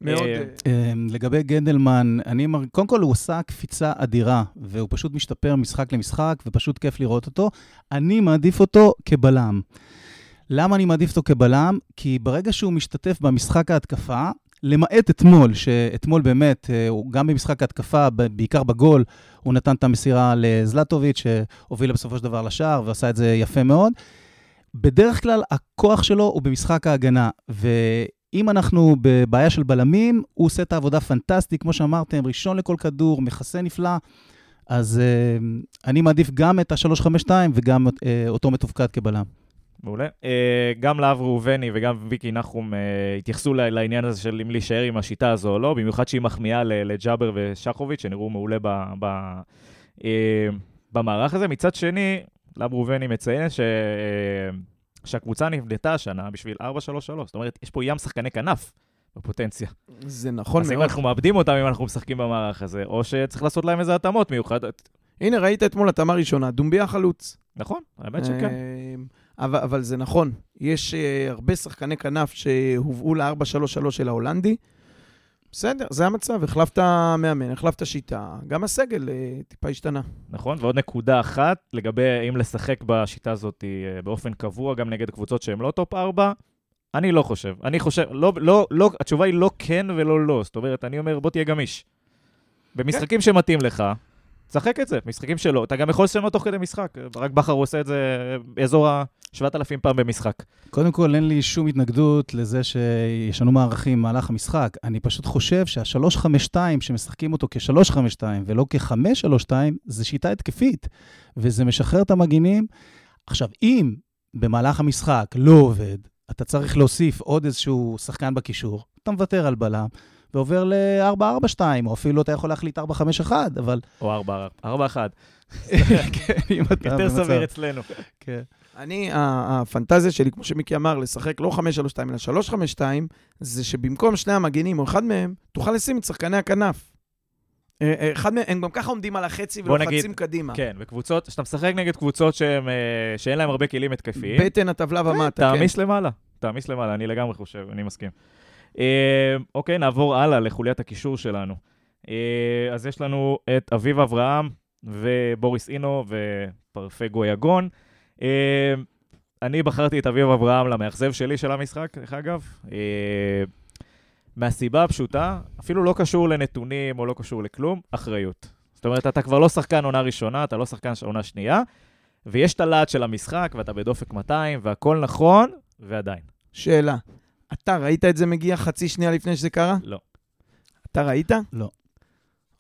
מאוד... אה, אמ, לגבי גנדלמן, אני, מר- קודם כל הוא עשה קפיצה אדירה, והוא פשוט משתפר משחק למשחק, ופשוט כיף לראות אותו. אני מעדיף אותו כבלם. למה אני מעדיף אותו כבלם? כי ברגע שהוא משתתף במשחק ההתקפה, למעט אתמול, שאתמול באמת, אה, הוא גם במשחק ההתקפה, בעיקר בגול, הוא נתן את המסירה לזלטוביץ', שהובילה בסופו של דבר לשער, ועשה את זה יפה מאוד. בדרך כלל, הכוח שלו הוא במשחק ההגנה, ואם אנחנו בבעיה של בלמים, הוא עושה את העבודה פנטסטית, כמו שאמרתם, ראשון לכל כדור, מכסה נפלא. אז uh, אני מעדיף גם את ה-352 וגם uh, אותו מתופקד כבלם. מעולה. אה, גם להב ראובני וגם ויקי נחום אה, התייחסו לעניין הזה של אם להישאר עם השיטה הזו או לא, במיוחד שהיא מחמיאה לג'אבר ושחוביץ', שנראו מעולה ב, ב, אה, במערך הזה. מצד שני, להב ראובני מציין ש, אה, שהקבוצה נבנתה השנה בשביל 4-3-3. זאת אומרת, יש פה ים שחקני כנף בפוטנציה. זה נכון אז אם מאוד. אנחנו מאבדים אותם אם אנחנו משחקים במערך הזה, או שצריך לעשות להם איזה התאמות מיוחדות. הנה, ראית אתמול התאמה ראשונה, דומביה חלוץ. נכון, האמת שכן. אה, אבל, אבל זה נכון, יש אה, הרבה שחקני כנף שהובאו ל-4-3-3 של ההולנדי. בסדר, זה המצב, החלפת מאמן, החלפת שיטה, גם הסגל אה, טיפה השתנה. נכון, ועוד נקודה אחת, לגבי אם לשחק בשיטה הזאת אה, באופן קבוע, גם נגד קבוצות שהן לא top 4, אני לא חושב. אני חושב, לא, לא, לא, התשובה היא לא כן ולא לא. זאת אומרת, אני אומר, בוא תהיה גמיש. במשחקים שמתאים לך, תשחק את זה. משחקים שלא, אתה גם יכול לשנות תוך כדי משחק. רק בכר עושה את זה באזור ה-7,000 פעם במשחק. קודם כל, אין לי שום התנגדות לזה שישנו מערכים במהלך המשחק. אני פשוט חושב שה-352, שמשחקים אותו כ-352 ולא כ-532, זה שיטה התקפית, וזה משחרר את המגינים. עכשיו, אם במהלך המשחק לא עובד, אתה צריך להוסיף עוד איזשהו שחקן בקישור, אתה מוותר על בלם. ועובר ל-4-4-2, או אפילו אתה יכול להחליט 4-5-1, אבל... או 4-1. <laughs> כן, אם אתה יותר במצב- סביר אצלנו. כן. אני, הפנטזיה שלי, כמו שמיקי אמר, לשחק לא 5-3-2 אלא 3-5-2, זה שבמקום שני המגינים או אחד מהם, תוכל לשים את שחקני הכנף. אה, אה, אחד מהם, הם גם ככה עומדים על החצי ולוחצים קדימה. כן, וקבוצות, כשאתה משחק נגד קבוצות שהם, אה, שאין להם הרבה כלים התקפיים, בטן הטבלה ומטה, כן. תעמיס למעלה, תעמיס למעלה, אני לגמרי חושב, אני מסכים. אוקיי, נעבור הלאה לחוליית הקישור שלנו. אז יש לנו את אביב אברהם ובוריס אינו ופרפגו יגון. אה, אני בחרתי את אביב אברהם למאכזב שלי של המשחק, דרך אגב. אה, מהסיבה הפשוטה, אפילו לא קשור לנתונים או לא קשור לכלום, אחריות. זאת אומרת, אתה כבר לא שחקן עונה ראשונה, אתה לא שחקן עונה שנייה, ויש את הלהט של המשחק, ואתה בדופק 200, והכל נכון, ועדיין. שאלה, אתה ראית את זה מגיע חצי שנייה לפני שזה קרה? לא. אתה ראית? לא.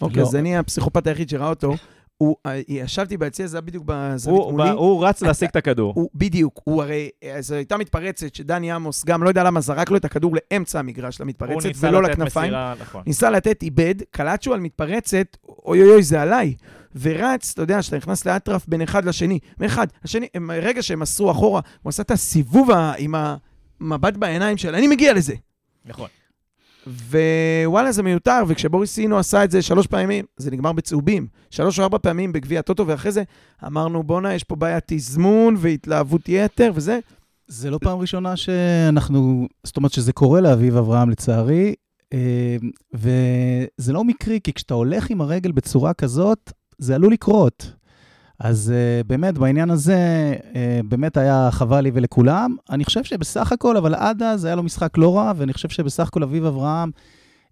אוקיי, לא. אז אני הפסיכופת היחיד שראה אותו. הוא, אה, ישבתי ביציע, זה היה בדיוק בזווית הוא, מולי. הוא רץ להשיג את הכדור. הוא, בדיוק, הוא הרי, אה, זו הייתה מתפרצת שדני עמוס, גם לא יודע למה, זרק לו את הכדור לאמצע המגרש הוא למתפרצת, ניסה ולא לתת לכנפיים. מסירה, נכון. ניסה לתת, איבד, קלט שהוא על מתפרצת, אוי אוי אוי, זה עליי. ורץ, אתה יודע, שאתה נכנס לאטרף בין אחד לשני, מאחד, השני, הם- רגע שהם מסרו אחורה, הוא עשה את הסיבוב עם המבט בעיניים של, אני מגיע לזה. נכון. ווואלה, זה מיותר, וכשבוריס סינו עשה את זה שלוש פעמים, זה נגמר בצהובים. שלוש או ארבע פעמים בגביע הטוטו, ואחרי זה אמרנו, בואנה, יש פה בעיית תזמון והתלהבות יתר וזה. זה לא פעם ראשונה שאנחנו, זאת אומרת שזה קורה לאביב אברהם לצערי, אה, וזה לא מקרי, כי כשאתה הולך עם הרגל בצורה כזאת, זה עלול לקרות. אז אה, באמת, בעניין הזה, אה, באמת היה חבל לי ולכולם. אני חושב שבסך הכל, אבל עד אז היה לו משחק לא רע, ואני חושב שבסך הכל אביב אברהם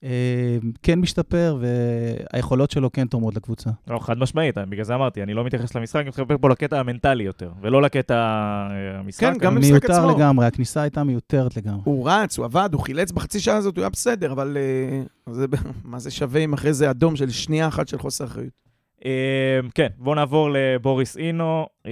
אה, כן משתפר, והיכולות שלו כן תורמות לקבוצה. לא, חד משמעית, בגלל זה אמרתי, אני לא מתייחס למשחק, אני מתחבר פה לקטע המנטלי יותר, ולא לקטע המשחק. כן, גם במשחק מיותר עצמו. לגמרי, הכניסה הייתה מיותרת לגמרי. הוא רץ, הוא עבד, הוא חילץ בחצי שעה הזאת, הוא היה בסדר, אבל אה, זה, <laughs> מה זה שווה אם אחרי זה אדום של שנייה אחת של חוסר אחריות? אה, כן, בואו נעבור לבוריס אינו. אה,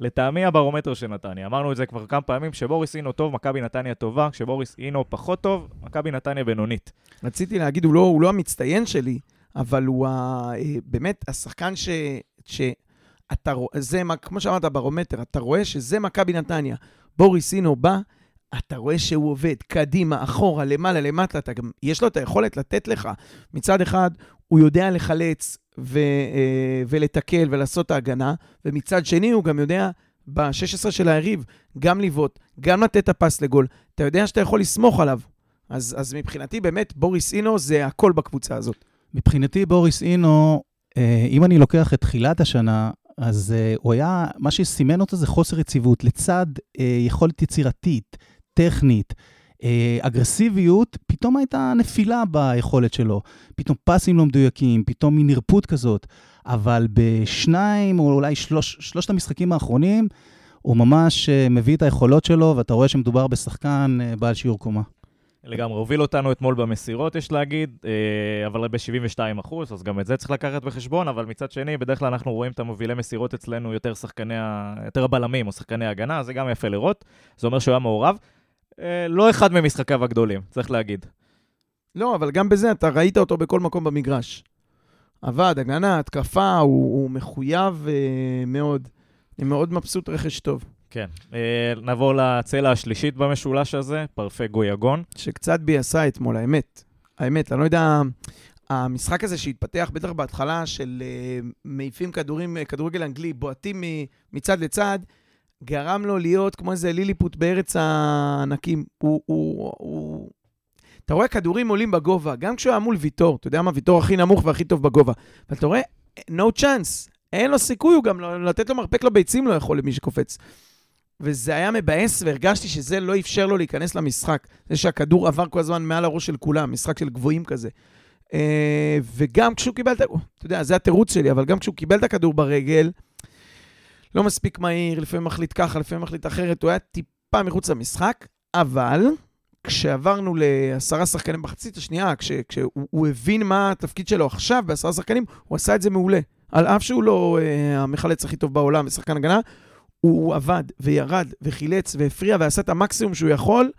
לטעמי הברומטר של נתניה, אמרנו את זה כבר כמה פעמים, כשבוריס אינו טוב, מכבי נתניה טובה, כשבוריס אינו פחות טוב, מכבי נתניה בינונית. רציתי להגיד, הוא לא, הוא לא המצטיין שלי, אבל הוא ה, אה, באמת השחקן ש... ש אתה רואה, זה, כמו שאמרת, ברומטר, אתה רואה שזה מכבי נתניה. בוריס אינו בא, אתה רואה שהוא עובד קדימה, אחורה, למעלה, למטה, אתה גם, יש לו את היכולת לתת לך. מצד אחד, הוא יודע לחלץ ו, אה, ולתקל ולעשות ההגנה, ומצד שני, הוא גם יודע, ב-16 של היריב, גם לבעוט, גם לתת את הפס לגול. אתה יודע שאתה יכול לסמוך עליו. אז, אז מבחינתי, באמת, בוריס אינו זה הכל בקבוצה הזאת. מבחינתי, בוריס אינו, אה, אם אני לוקח את תחילת השנה, אז אה, הוא היה, מה שסימן אותו זה חוסר יציבות, לצד יכולת יצירתית, טכנית, אגרסיביות, פתאום הייתה נפילה ביכולת שלו. פתאום פסים לא מדויקים, פתאום מין נרפות כזאת. אבל בשניים, או אולי שלוש, שלושת המשחקים האחרונים, הוא ממש מביא את היכולות שלו, ואתה רואה שמדובר בשחקן בעל שיעור קומה. לגמרי, הוביל אותנו אתמול במסירות, יש להגיד, אה, אבל ב-72 אחוז, אז גם את זה צריך לקחת בחשבון, אבל מצד שני, בדרך כלל אנחנו רואים את המובילי מסירות אצלנו יותר שחקני, יותר הבלמים או שחקני ההגנה, זה גם יפה לראות, זה אומר שהוא היה מעורב. אה, לא אחד ממשחקיו הגדולים, צריך להגיד. לא, אבל גם בזה אתה ראית אותו בכל מקום במגרש. עבד, הגנה, התקפה, הוא, הוא מחויב אה, מאוד. אני מאוד מבסוט רכש טוב. כן. אה, נעבור לצלע השלישית במשולש הזה, פרפה גויגון. שקצת ביאסה אתמול, האמת. האמת, אני לא יודע, המשחק הזה שהתפתח בטח בהתחלה של uh, מעיפים כדורים, כדורגל אנגלי, בועטים מצד לצד, גרם לו להיות כמו איזה ליליפוט בארץ הענקים. הוא, הוא, הוא... אתה רואה כדורים עולים בגובה, גם כשהוא היה מול ויטור, אתה יודע מה, ויטור הכי נמוך והכי טוב בגובה. ואתה רואה, no chance, אין לו סיכוי, הוא גם לא, לתת לו מרפק לביצים לא יכול למי שקופץ. וזה היה מבאס, והרגשתי שזה לא אפשר לו להיכנס למשחק. זה שהכדור עבר כל הזמן מעל הראש של כולם, משחק של גבוהים כזה. Uh, וגם כשהוא קיבל את... אתה יודע, זה התירוץ שלי, אבל גם כשהוא קיבל את הכדור ברגל, לא מספיק מהיר, לפעמים מחליט ככה, לפעמים מחליט אחרת, הוא היה טיפה מחוץ למשחק, אבל כשעברנו לעשרה שחקנים בחצית השנייה, כש, כשהוא הבין מה התפקיד שלו עכשיו בעשרה שחקנים, הוא עשה את זה מעולה. על אף שהוא לא uh, המחלץ הכי טוב בעולם ושחקן הגנה, הוא, הוא עבד וירד וחילץ והפריע ועשה את המקסימום שהוא יכול,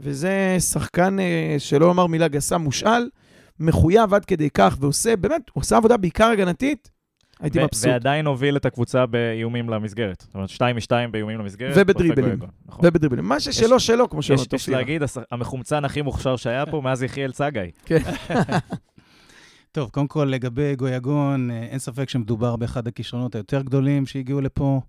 וזה שחקן, אה, שלא לומר מילה גסה, מושאל, מחויב עד כדי כך, ועושה, באמת, הוא עושה עבודה בעיקר הגנתית. הייתי ו- מבסוט. ועדיין הוביל את הקבוצה באיומים למסגרת. זאת אומרת, שתיים משתיים באיומים למסגרת. ובדריבלים. נכון. ובדריבלים. מה ששלו, יש, שלו, כמו שאומרת יש להגיד, המחומצן הכי מוכשר שהיה פה מאז יחיאל צגאי. <laughs> כן. <laughs> טוב, קודם כל, לגבי גויגון, אה, אין ספק שמדובר באחד הכישרונות היותר גדולים שהגיעו לפה.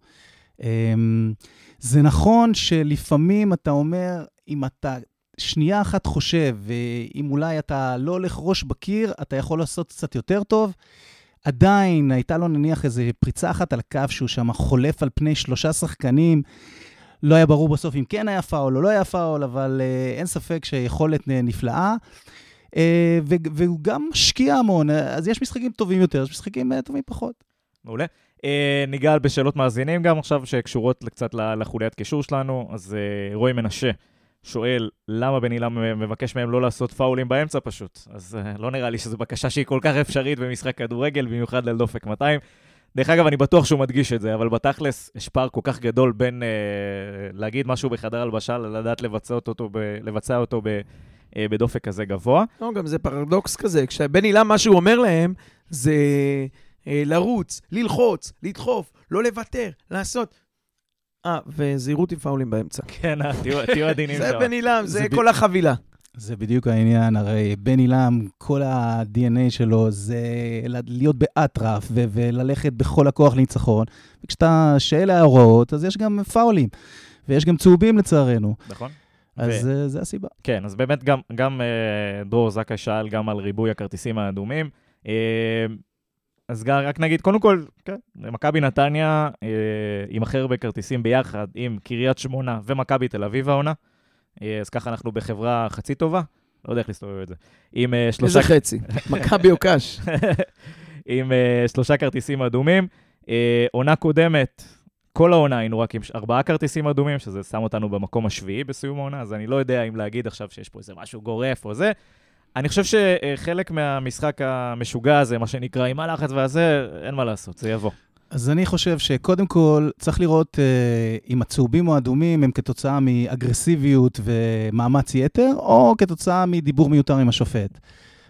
אמ, זה נכון שלפעמים אתה אומר, אם אתה שנייה אחת חושב, ואם אולי אתה לא הולך ראש בקיר, אתה יכול לעשות קצת יותר טוב. עדיין הייתה לו נניח איזו פריצה אחת על הקו שהוא שם חולף על פני שלושה שחקנים. לא היה ברור בסוף אם כן היה פאול או לא היה פאול, אבל uh, אין ספק שיכולת נפלאה. Uh, והוא גם משקיע המון, אז יש משחקים טובים יותר, יש משחקים טובים פחות. מעולה. אה, ניגע בשאלות מאזינים גם עכשיו, שקשורות קצת לחוליית קישור שלנו. אז אה, רועי מנשה שואל, למה בן אילם מבקש מהם לא לעשות פאולים באמצע פשוט? אז אה, לא נראה לי שזו בקשה שהיא כל כך אפשרית במשחק כדורגל, במיוחד לדופק 200. דרך אגב, אני בטוח שהוא מדגיש את זה, אבל בתכלס יש פער כל כך גדול בין אה, להגיד משהו בחדר הלבשה לדעת לבצע אותו, ב, לבצע אותו ב, אה, בדופק כזה גבוה. לא, גם זה פרדוקס כזה. כשבן אילם, מה שהוא אומר להם, זה אה, לרוץ, ללחוץ, לדחוף, לא לוותר, לעשות. אה, וזהירות עם פאולים באמצע. כן, אה, תהיו <laughs> עדינים שם. זה בן עילם, זה כל החבילה. זה בדיוק העניין, הרי בן עילם, כל ה-DNA שלו זה להיות באטרף ו- וללכת בכל הכוח לניצחון. וכשאתה, שאלה ההוראות, אז יש גם פאולים, ויש גם צהובים לצערנו. נכון. אז ו... זה הסיבה. כן, אז באמת גם, גם uh, דרור זכאי שאל גם על ריבוי הכרטיסים האדומים. אז רק נגיד, קודם כל, כן, מכבי נתניה אה, עם הכי הרבה כרטיסים ביחד עם קריית שמונה ומכבי תל אביב העונה. אה, אז ככה אנחנו בחברה חצי טובה, לא יודע איך להסתובב את זה. עם אה, שלושה... איזה חצי? <laughs> מכבי או קאש? עם אה, שלושה כרטיסים אדומים. אה, עונה קודמת, כל העונה היינו רק עם ארבעה כרטיסים אדומים, שזה שם אותנו במקום השביעי בסיום העונה, אז אני לא יודע אם להגיד עכשיו שיש פה איזה משהו גורף או זה. אני חושב שחלק מהמשחק המשוגע הזה, מה שנקרא, עם הלחץ והזה, אין מה לעשות, זה יבוא. אז אני חושב שקודם כל צריך לראות אה, אם הצהובים או האדומים הם כתוצאה מאגרסיביות ומאמץ יתר, או כתוצאה מדיבור מיותר עם השופט.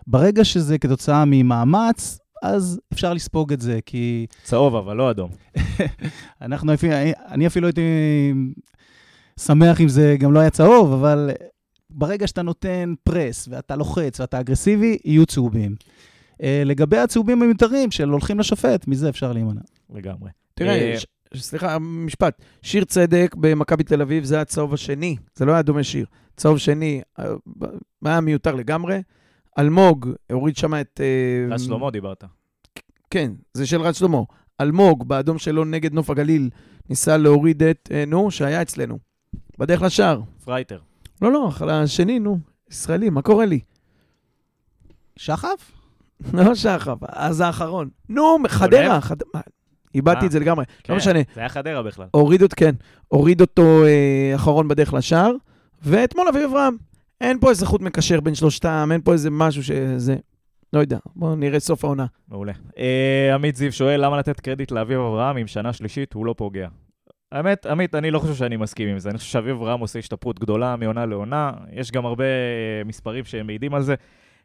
ברגע שזה כתוצאה ממאמץ, אז אפשר לספוג את זה, כי... צהוב, אבל לא אדום. <laughs> אנחנו, אני אפילו הייתי שמח אם זה גם לא היה צהוב, אבל ברגע שאתה נותן פרס ואתה לוחץ ואתה אגרסיבי, יהיו צהובים. Uh, לגבי הצהובים המיותרים של הולכים לשופט, מזה אפשר להימנע. לגמרי. תראה, uh, סליחה, משפט. שיר צדק במכבי תל אביב זה הצהוב השני, זה לא היה דומה שיר. צהוב שני, אה, היה מיותר לגמרי. אלמוג הוריד שם את... אה, רז שלמה דיברת. כן, זה של רז שלמה. אלמוג, באדום שלו נגד נוף הגליל, ניסה להוריד את, אה, נו, שהיה אצלנו. בדרך לשער. פרייטר. לא, לא, השני, נו, ישראלי, מה קורה לי? שחף? <laughs> לא שחף, אז האחרון. נו, חדרה, חדרה. איבדתי אה, את זה לגמרי, כן, לא משנה. זה היה חדרה בכלל. הוריד אותו, כן, הוריד אותו אה, אחרון בדרך לשער, ואתמול אביב אברהם. אין פה איזה חוט מקשר בין שלושתם, אין פה איזה משהו שזה... לא יודע, בואו נראה סוף העונה. מעולה. אה, עמית זיו שואל, למה לתת קרדיט לאביב אברהם אם שנה שלישית הוא לא פוגע? האמת, עמית, אני לא חושב שאני מסכים עם זה. אני חושב שאביב אברהם עושה השתפרות גדולה מעונה לעונה. יש גם הרבה אה, מספרים שמעידים על זה.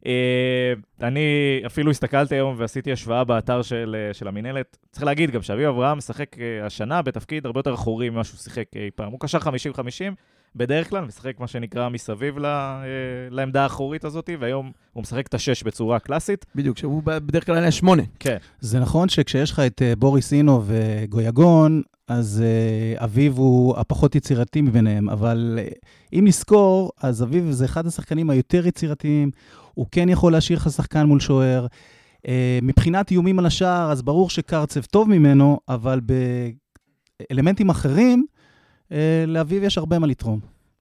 אה, אני אפילו הסתכלתי היום ועשיתי השוואה באתר של, אה, של המינהלת. צריך להגיד גם שאביב אברהם משחק השנה בתפקיד הרבה יותר אחורי ממה שהוא שיחק אי פעם. הוא קשר 50-50 בדרך כלל, משחק מה שנקרא מסביב ל, לעמדה האחורית הזאת, והיום הוא משחק את השש בצורה קלאסית. בדיוק, שהוא בדרך כלל היה שמונה. כן. זה נכון שכשיש לך את בוריס אינו וגויגון, אז uh, אביב הוא הפחות יצירתי מביניהם, אבל uh, אם נזכור, אז אביב זה אחד השחקנים היותר יצירתיים, הוא כן יכול להשאיר לך שחקן מול שוער. Uh, מבחינת איומים על השער, אז ברור שקרצב טוב ממנו, אבל באלמנטים אחרים, uh, לאביב יש הרבה מה לתרום.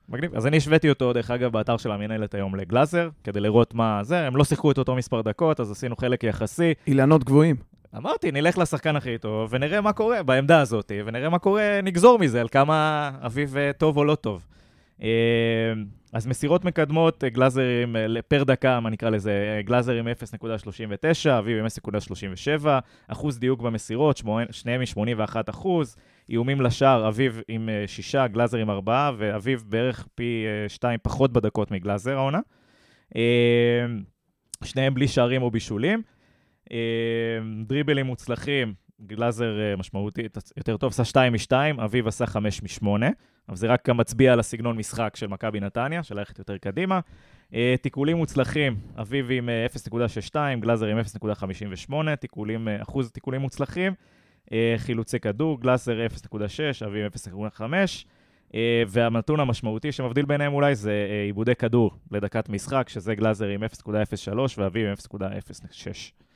מגניב. אז אני השוויתי אותו, דרך אגב, באתר של המנהלת היום לגלאזר, כדי לראות מה זה. הם לא שיחקו את אותו מספר דקות, אז עשינו חלק יחסי. אילנות גבוהים. אמרתי, נלך לשחקן הכי טוב, ונראה מה קורה בעמדה הזאת, ונראה מה קורה, נגזור מזה, על כמה אביב טוב או לא טוב. אז מסירות מקדמות, גלאזרים פר דקה, מה נקרא לזה, גלאזרים 0.39, אביב עם 0.37, אחוז דיוק במסירות, שניהם מ-81 אחוז, איומים לשער, אביב עם 6, גלאזר עם 4, ואביב בערך פי 2 פחות בדקות מגלאזר העונה. שניהם בלי שערים או בישולים. דריבלים מוצלחים, גלאזר משמעותי, יותר טוב, עשה 2 מ-2, אביב עשה 5 מ-8, אבל זה רק מצביע על הסגנון משחק של מכבי נתניה, של ללכת יותר קדימה. תיקולים מוצלחים, אביב עם 0.62, גלאזר עם 0.58, תיקולים, אחוז תיקולים מוצלחים. חילוצי כדור, גלאזר 0.6, אביב 0.5. והנתון המשמעותי שמבדיל ביניהם אולי זה עיבודי כדור לדקת משחק, שזה גלאזר עם 0.03 ואביב עם 0.06.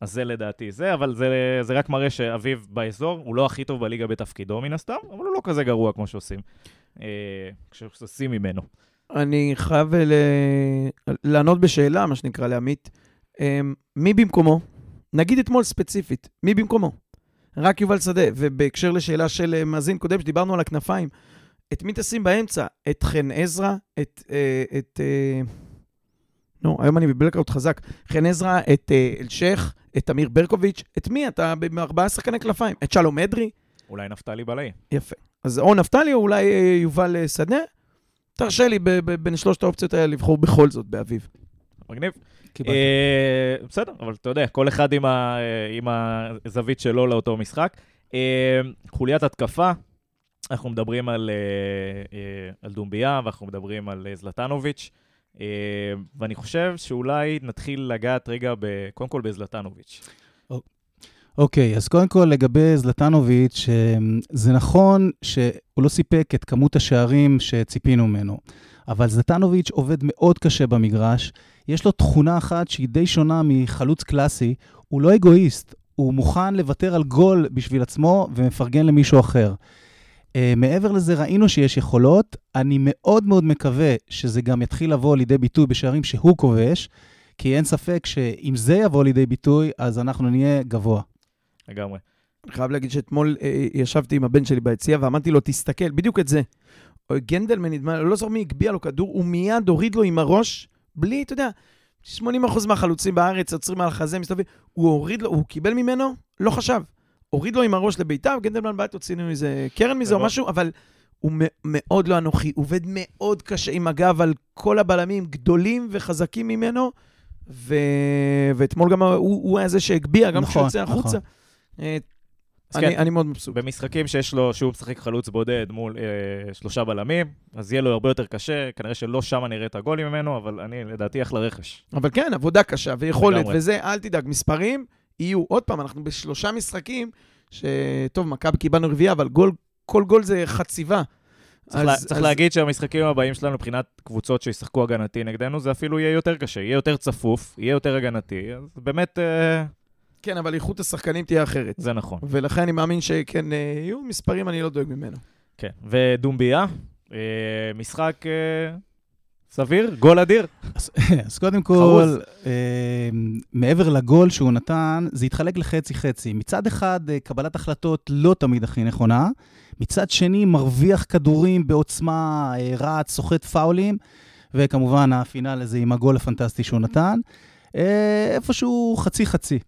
אז זה לדעתי זה, אבל זה, זה רק מראה שאביב באזור, הוא לא הכי טוב בליגה בתפקידו מן הסתם, אבל הוא לא כזה גרוע כמו שעושים, כשעושים ממנו. אני חייב ל... לענות בשאלה, מה שנקרא, לעמית. מי במקומו? נגיד אתמול ספציפית, מי במקומו? רק יובל שדה, ובהקשר לשאלה של מאזין קודם, שדיברנו על הכנפיים, את מי תשים באמצע? את חן עזרא? את... את נו, היום אני בבלקאוט חזק. חן עזרא, את אלשיך, את אמיר ברקוביץ', את מי? אתה בארבעה שחקני כנפיים. את שלום אדרי? אולי נפתלי בלעי. יפה. אז או נפתלי או אולי יובל שדה. תרשה לי בין שלושת האופציות האלה לבחור בכל זאת באביב. מגניב. בסדר, אבל אתה יודע, כל אחד עם הזווית שלו לאותו משחק. חוליית התקפה, אנחנו מדברים על דומביה ואנחנו מדברים על זלטנוביץ'. Uh, ואני חושב שאולי נתחיל לגעת רגע, ב, קודם כל בזלטנוביץ'. אוקיי, okay, אז קודם כל לגבי זלטנוביץ', זה נכון שהוא לא סיפק את כמות השערים שציפינו ממנו, אבל זלטנוביץ' עובד מאוד קשה במגרש. יש לו תכונה אחת שהיא די שונה מחלוץ קלאסי, הוא לא אגואיסט, הוא מוכן לוותר על גול בשביל עצמו ומפרגן למישהו אחר. Uh, מעבר לזה, ראינו שיש יכולות. אני מאוד מאוד מקווה שזה גם יתחיל לבוא לידי ביטוי בשערים שהוא כובש, כי אין ספק שאם זה יבוא לידי ביטוי, אז אנחנו נהיה גבוה. לגמרי. אני חייב להגיד שאתמול uh, ישבתי עם הבן שלי ביציאה ואמרתי לו, תסתכל, בדיוק את זה. גנדלמן, נדמה לי, לא זוכר מי הגביה לו כדור, הוא מיד הוריד לו עם הראש, בלי, אתה יודע, 80% מהחלוצים בארץ עוצרים על החזה, מסתובבים, הוא הוריד לו, הוא קיבל ממנו, לא חשב. הוריד לו עם הראש לביתר, גנדלמן בעט הוציא לנו איזה קרן מזה או משהו, אבל הוא מאוד לא אנוכי, עובד מאוד קשה עם הגב על כל הבלמים, גדולים וחזקים ממנו, ו... ואתמול גם הוא, הוא היה זה שהגביה, גם כשהוא יוצא החוצה. נכון. אני, כן, אני מאוד מבסוט. במשחקים שיש לו, שהוא משחק חלוץ בודד מול אה, שלושה בלמים, אז יהיה לו הרבה יותר קשה, כנראה שלא שם נראה את הגולים ממנו, אבל אני, לדעתי, אחלה רכש. אבל כן, עבודה קשה ויכולת, וזה, אל תדאג, מספרים יהיו, עוד פעם, אנחנו בשלושה משחקים שטוב, מכבי קיבלנו רביעייה, אבל גול, כל גול זה חציבה. צריך, לה, צריך להגיד שהמשחקים הבאים שלנו מבחינת קבוצות שישחקו הגנתי נגדנו, זה אפילו יהיה יותר קשה, יהיה יותר צפוף, יהיה יותר הגנתי, אז באמת... אה... כן, אבל איכות השחקנים תהיה אחרת. זה נכון. ולכן אני מאמין שכן, אה, יהיו מספרים, אני לא דואג ממנו. כן, ודומביה, אה, משחק אה, סביר, גול אדיר. אז, <laughs> אז קודם כל, אה, מעבר לגול שהוא נתן, זה התחלק לחצי-חצי. מצד אחד, אה, קבלת החלטות לא תמיד הכי נכונה, מצד שני, מרוויח כדורים בעוצמה, אה, רץ, סוחט פאולים, וכמובן, הפינאל הזה עם הגול הפנטסטי שהוא נתן. אה, איפשהו חצי-חצי.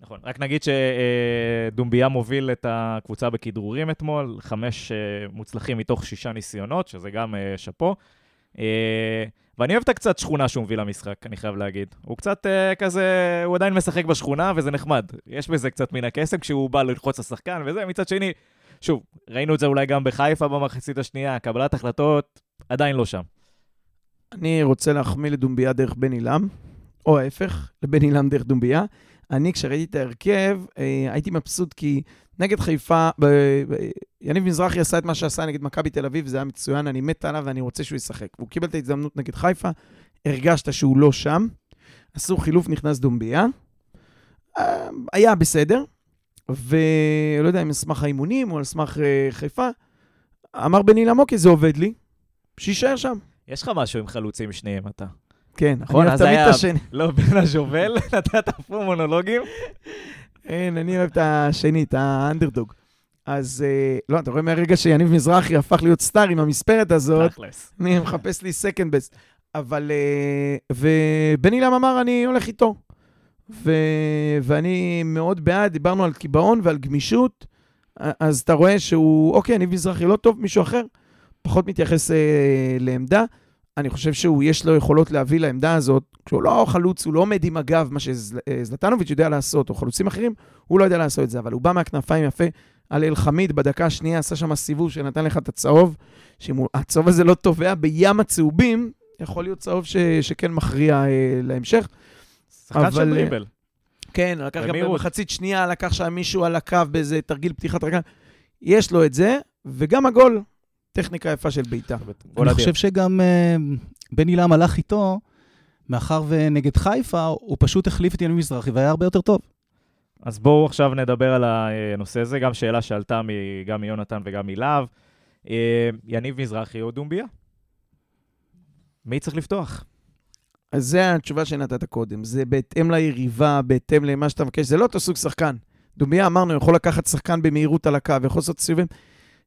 נכון, רק נגיד שדומביה מוביל את הקבוצה בכדרורים אתמול, חמש מוצלחים מתוך שישה ניסיונות, שזה גם שאפו. אה, ואני אוהב את הקצת שכונה שהוא מביא למשחק, אני חייב להגיד. הוא קצת כזה, הוא עדיין משחק בשכונה, וזה נחמד. יש בזה קצת מן הקסם כשהוא בא ללחוץ לשחקן וזה. מצד שני, שוב, ראינו את זה אולי גם בחיפה במחצית השנייה, קבלת החלטות עדיין לא שם. אני רוצה להחמיא לדומביה דרך בן עילם, או ההפך, לבן עילם דרך דומביה. אני, כשראיתי את ההרכב, אה, הייתי מבסוט כי נגד חיפה, ב... יניב מזרחי עשה את מה שעשה נגד מכבי תל אביב, זה היה מצוין, אני מת עליו ואני רוצה שהוא ישחק. הוא קיבל את ההזדמנות נגד חיפה, הרגשת שהוא לא שם, עשו חילוף, נכנס דומביה. אה, היה בסדר, ולא יודע אם על סמך האימונים או על סמך אה, חיפה, אמר בני למוקי, זה עובד לי, שיישאר שם. יש לך משהו עם חלוצים שניהם, אתה. כן, נכון, אני את השני. לא, בין השובל, <laughs> נתת פה מונולוגים. כן, אני אוהב את השני, את האנדרדוג. אז אה, לא, אתה רואה מהרגע שיניב מזרחי הפך להיות star עם המספרת הזאת, אני מחפש לי second best. אבל, אה, ובן אילם אמר, אני הולך איתו. ו, ואני מאוד בעד, דיברנו על קיבעון ועל גמישות, אז אתה רואה שהוא, אוקיי, יניב מזרחי לא טוב, מישהו אחר, פחות מתייחס אה, לעמדה. אני חושב שהוא, יש לו יכולות להביא לעמדה הזאת, כשהוא לא חלוץ, הוא לא עומד עם הגב, מה שזלטנוביץ' יודע לעשות, או חלוצים אחרים, הוא לא יודע לעשות את זה, אבל הוא בא מהכנפיים יפה על אל-חמיד, בדקה השנייה עשה שם סיבוב שנתן לך את הצהוב, שאם הצהוב הזה לא טובע בים הצהובים, יכול להיות צהוב ש, שכן מכריע אה, להמשך. שחקן של דריבל. כן, לקח גם במחצית שנייה, לקח שם מישהו על הקו באיזה תרגיל פתיחת רגל. יש לו את זה, וגם הגול, טכניקה יפה של בעיטה. אני חושב שגם uh, בן עילם הלך איתו, מאחר ונגד חיפה, הוא פשוט החליף את יניב מזרחי והיה הרבה יותר טוב. אז בואו עכשיו נדבר על הנושא הזה, גם שאלה שעלתה גם מיונתן וגם מלהב. אה, יניב מזרחי או דומביה? מי צריך לפתוח? אז זו התשובה שנתת קודם. זה בהתאם ליריבה, בהתאם למה שאתה מבקש. זה לא אותו סוג שחקן. דומביה, אמרנו, יכול לקחת שחקן במהירות על הקו, יכול לעשות סיבובים.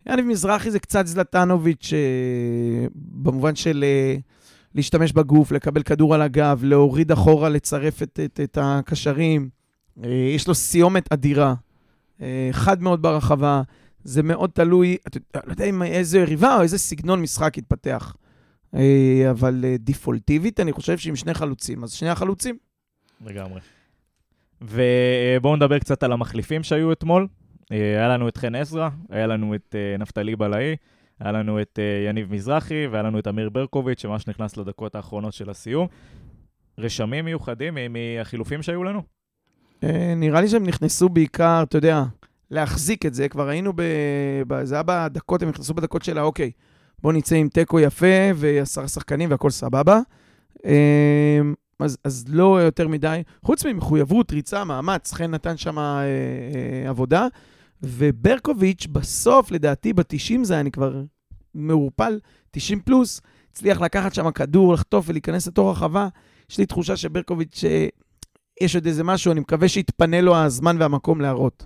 יניב מזרחי זה קצת זלטנוביץ', אה, במובן של אה, להשתמש בגוף, לקבל כדור על הגב, להוריד אחורה, לצרף את, את, את הקשרים. אה, יש לו סיומת אדירה, חד מאוד ברחבה. זה מאוד תלוי, אתה לא יודע אם איזה יריבה או איזה סגנון משחק יתפתח. אבל דיפולטיבית, אני חושב שעם שני חלוצים, אז שני החלוצים. לגמרי. ובואו נדבר קצת על המחליפים שהיו אתמול. אה, היה לנו את חן עזרא, היה לנו את אה, נפתלי בלעי, היה לנו את אה, יניב מזרחי, והיה לנו את אמיר ברקוביץ', שממש נכנס לדקות האחרונות של הסיום. רשמים מיוחדים מהחילופים שהיו לנו? נראה לי שהם נכנסו בעיקר, אתה יודע, להחזיק את זה. כבר היינו, ב... זה היה בדקות, הם נכנסו בדקות של האוקיי, בואו נצא עם תיקו יפה ועשרה שחקנים והכל סבבה. אז, אז לא יותר מדי. חוץ ממחויבות, ריצה, מאמץ, חן נתן שם אה, אה, עבודה. וברקוביץ' בסוף, לדעתי, ב-90 זה היה, אני כבר מעורפל, 90 פלוס, הצליח לקחת שם כדור, לחטוף ולהיכנס לתוך הרחבה. יש לי תחושה שברקוביץ', אה, יש עוד איזה משהו, אני מקווה שיתפנה לו הזמן והמקום להראות.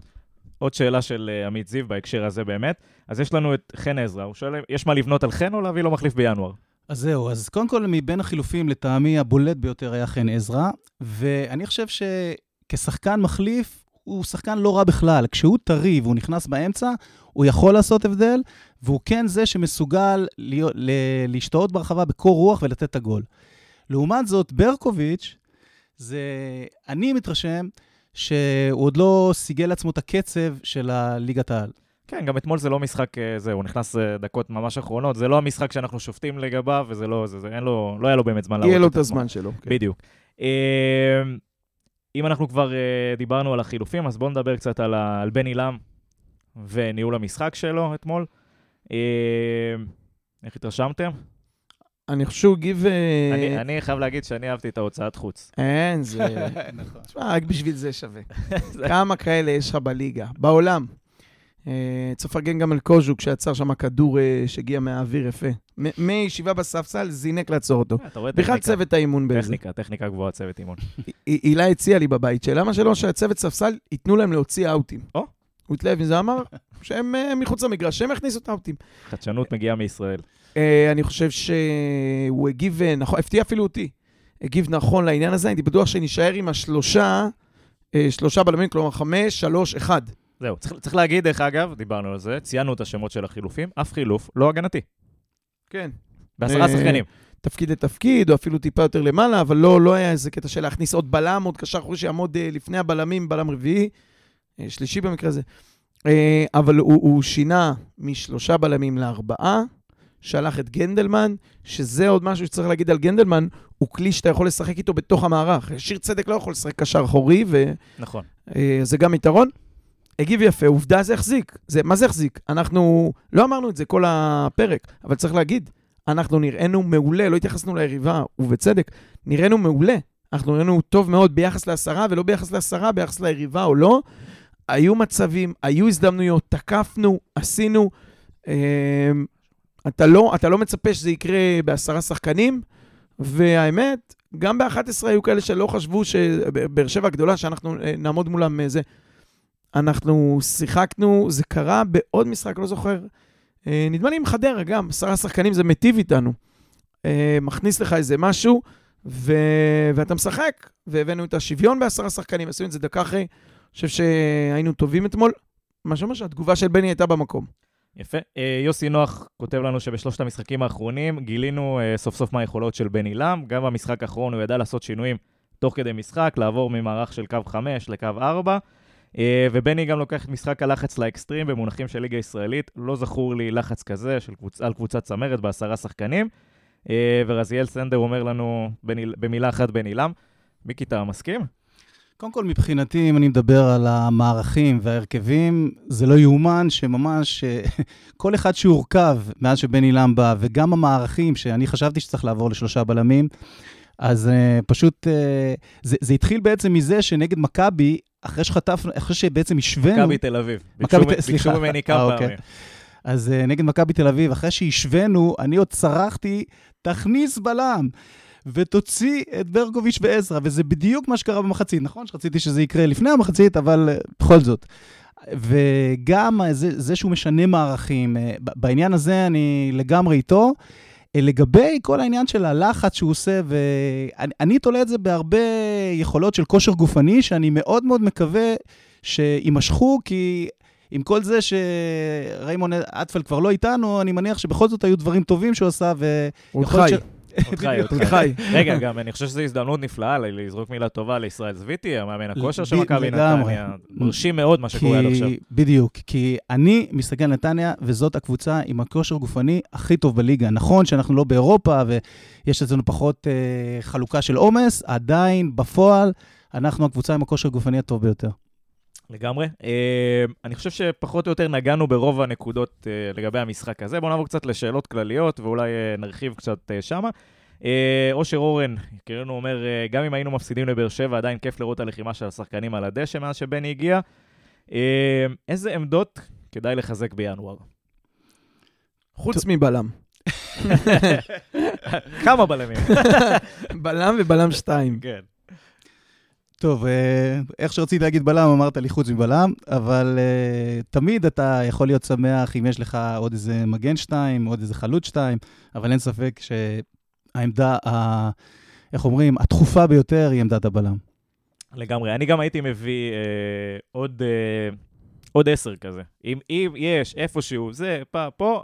עוד שאלה של uh, עמית זיו בהקשר הזה באמת. אז יש לנו את חן עזרא, הוא שואל, יש מה לבנות על חן או להביא לו מחליף בינואר? אז זהו, אז קודם כל, מבין החילופים, לטעמי הבולט ביותר היה חן עזרא, ואני חושב שכשחקן מחליף, הוא שחקן לא רע בכלל. כשהוא טרי והוא נכנס באמצע, הוא יכול לעשות הבדל, והוא כן זה שמסוגל להשתאות ברחבה בקור רוח ולתת את הגול. לעומת זאת, ברקוביץ', זה... אני מתרשם שהוא עוד לא סיגל לעצמו את הקצב של הליגת העל. כן, גם אתמול זה לא משחק, אה, זהו, הוא נכנס אה, דקות ממש אחרונות, זה לא המשחק שאנחנו שופטים לגביו, וזה לא, זה, זה, אין לו, לא היה לו באמת זמן להראות את יהיה לו את הזמן שלו. כן. בדיוק. אם אנחנו כבר דיברנו על החילופים, אז בואו נדבר קצת על, על בן עילם, וניהול המשחק שלו אתמול. אה, איך התרשמתם? אני חושב שהוא הגיב... אה, אני, אני חייב להגיד שאני אהבתי את ההוצאת חוץ. אין, זה... <laughs> נכון. תשמע, רק בשביל זה שווה. <laughs> כמה כאלה יש לך בליגה? בעולם. אה, צריך לפרגן גם על קוז'וק, שיצר שם כדור אה, שהגיע מהאוויר יפה. מישיבה בספסל, זינק לעצור אותו. רואה בכלל צוות האימון באיזה. טכניקה, טכניקה גבוהה, צוות אימון. הי- הילה הציעה לי בבית שלה, למה שלא שהצוות ספסל ייתנו להם להוציא אאוטים. או. הוא התלהב מזה, אמר שהם אה, מחוץ למגרש, שהם יכניסו את האאוטים. חדשנות מגיעה מישראל. אה, אני חושב שהוא הגיב אה, נכון, הפתיע אפילו אותי. הגיב נכון לעניין הזה, הייתי בטוח שנישאר עם השלושה, אה, שלושה בלמים, כלומר חמש, שלוש, אחד. זהו, צריך, צריך להגיד, דרך אגב, דיברנו על זה, ציינו את השמות של החילופים, אף חילוף לא הגנתי. כן. בעשרה אה, שחקנים. תפקיד לתפקיד, או אפילו טיפה יותר למעלה, אבל לא, לא היה איזה קטע של להכניס עוד בלם, עוד קשר אחורי שיעמוד אה, לפני הבלמים, בלם רביעי, אה, שלישי במקרה הזה. אבל הוא, הוא שינה משלושה בלמים לארבעה, שלח את גנדלמן, שזה עוד משהו שצריך להגיד על גנדלמן, הוא כלי שאתה יכול לשחק איתו בתוך המערך. שיר צדק לא יכול לשחק קשר אחורי, וזה נכון. גם יתרון. הגיב יפה, עובדה זה החזיק. זה, מה זה החזיק? אנחנו, לא אמרנו את זה כל הפרק, אבל צריך להגיד, אנחנו נראינו מעולה, לא התייחסנו ליריבה, ובצדק, נראינו מעולה. אנחנו נראינו טוב מאוד ביחס לעשרה, ולא ביחס לעשרה, ביחס ליריבה או לא. היו מצבים, היו הזדמנויות, תקפנו, עשינו. אה, אתה לא, אתה לא מצפה שזה יקרה בעשרה שחקנים, והאמת, גם ב-11 היו כאלה שלא חשבו שבאר שבע הגדולה, שאנחנו אה, נעמוד מולם אה, זה. אנחנו שיחקנו, זה קרה בעוד משחק, לא זוכר. אה, נדמה לי עם חדרה גם, עשרה שחקנים זה מיטיב איתנו. אה, מכניס לך איזה משהו, ו... ואתה משחק, והבאנו את השוויון בעשרה שחקנים, עשינו את זה דקה אחרי. אני חושב שהיינו טובים אתמול. מה שאומר שהתגובה של בני הייתה במקום. יפה. אה, יוסי נוח כותב לנו שבשלושת המשחקים האחרונים גילינו סוף סוף מה היכולות של בני לם. גם במשחק האחרון הוא ידע לעשות שינויים תוך כדי משחק, לעבור ממערך של קו 5 לקו 4. אה, ובני גם לוקח את משחק הלחץ לאקסטרים במונחים של ליגה ישראלית. לא זכור לי לחץ כזה של קבוצ... על קבוצת צמרת בעשרה שחקנים. אה, ורזיאל סנדר אומר לנו בני... במילה אחת בני לם. מיקי, אתה מסכים? קודם כל, מבחינתי, אם אני מדבר על המערכים וההרכבים, זה לא יאומן שממש אה, <laughs> כל אחד שהורכב מאז שבני לם בא, וגם המערכים, שאני חשבתי שצריך לעבור לשלושה בלמים, אז uh, פשוט, uh, זה, זה התחיל בעצם מזה שנגד מכבי, אחרי שחטפנו, אחרי שבעצם השווינו... מכבי תל אביב. מכבי תל- סליחה. ביקשו ממני כמה אה, אוקיי. פעמים. אז uh, נגד מכבי תל אביב, אחרי שהשווינו, אני עוד צרחתי, תכניס בלם. ותוציא את ברקוביץ' ועזרא, וזה בדיוק מה שקרה במחצית. נכון שרציתי שזה יקרה לפני המחצית, אבל uh, בכל זאת. וגם זה, זה שהוא משנה מערכים, בעניין הזה אני לגמרי איתו. Uh, לגבי כל העניין של הלחץ שהוא עושה, ואני אני תולה את זה בהרבה יכולות של כושר גופני, שאני מאוד מאוד מקווה שיימשכו, כי עם כל זה שריימון אטפלד כבר לא איתנו, אני מניח שבכל זאת היו דברים טובים שהוא עשה. הוא להיות חי. ש- אותך. אותך. חי. רגע, גם אני חושב שזו הזדמנות נפלאה לזרוק מילה טובה לישראל זוויתי, המאמן הכושר של מכבי. נתניה. מרשים מאוד מה שקורה עד עכשיו. בדיוק, כי אני מסתכל על נתניה, וזאת הקבוצה עם הכושר גופני הכי טוב בליגה. נכון שאנחנו לא באירופה, ויש אצלנו פחות אה, חלוקה של עומס, עדיין, בפועל, אנחנו הקבוצה עם הכושר הגופני הטוב ביותר. לגמרי. אה, אני חושב שפחות או יותר נגענו ברוב הנקודות אה, לגבי המשחק הזה. בואו נעבור קצת לשאלות כלליות, ואולי אה, נרחיב קצת שמה. אושר אורן, יקירנו אומר, גם אם היינו מפסידים לבאר שבע, עדיין כיף לראות הלחימה של השחקנים על הדשא מאז שבני הגיע. איזה עמדות כדאי לחזק בינואר? חוץ מבלם. <laughs> כמה בלמים. <laughs> בלם ובלם שתיים. כן. טוב, אה, איך שרציתי להגיד בלם, אמרת לי חוץ מבלם, אבל אה, תמיד אתה יכול להיות שמח אם יש לך עוד איזה מגן שתיים, עוד איזה חלוץ שתיים, אבל אין ספק שהעמדה, ה, איך אומרים, הדחופה ביותר היא עמדת הבלם. לגמרי. אני גם הייתי מביא אה, עוד, אה, עוד עשר כזה. אם, אם יש איפשהו, זה, פה, פה,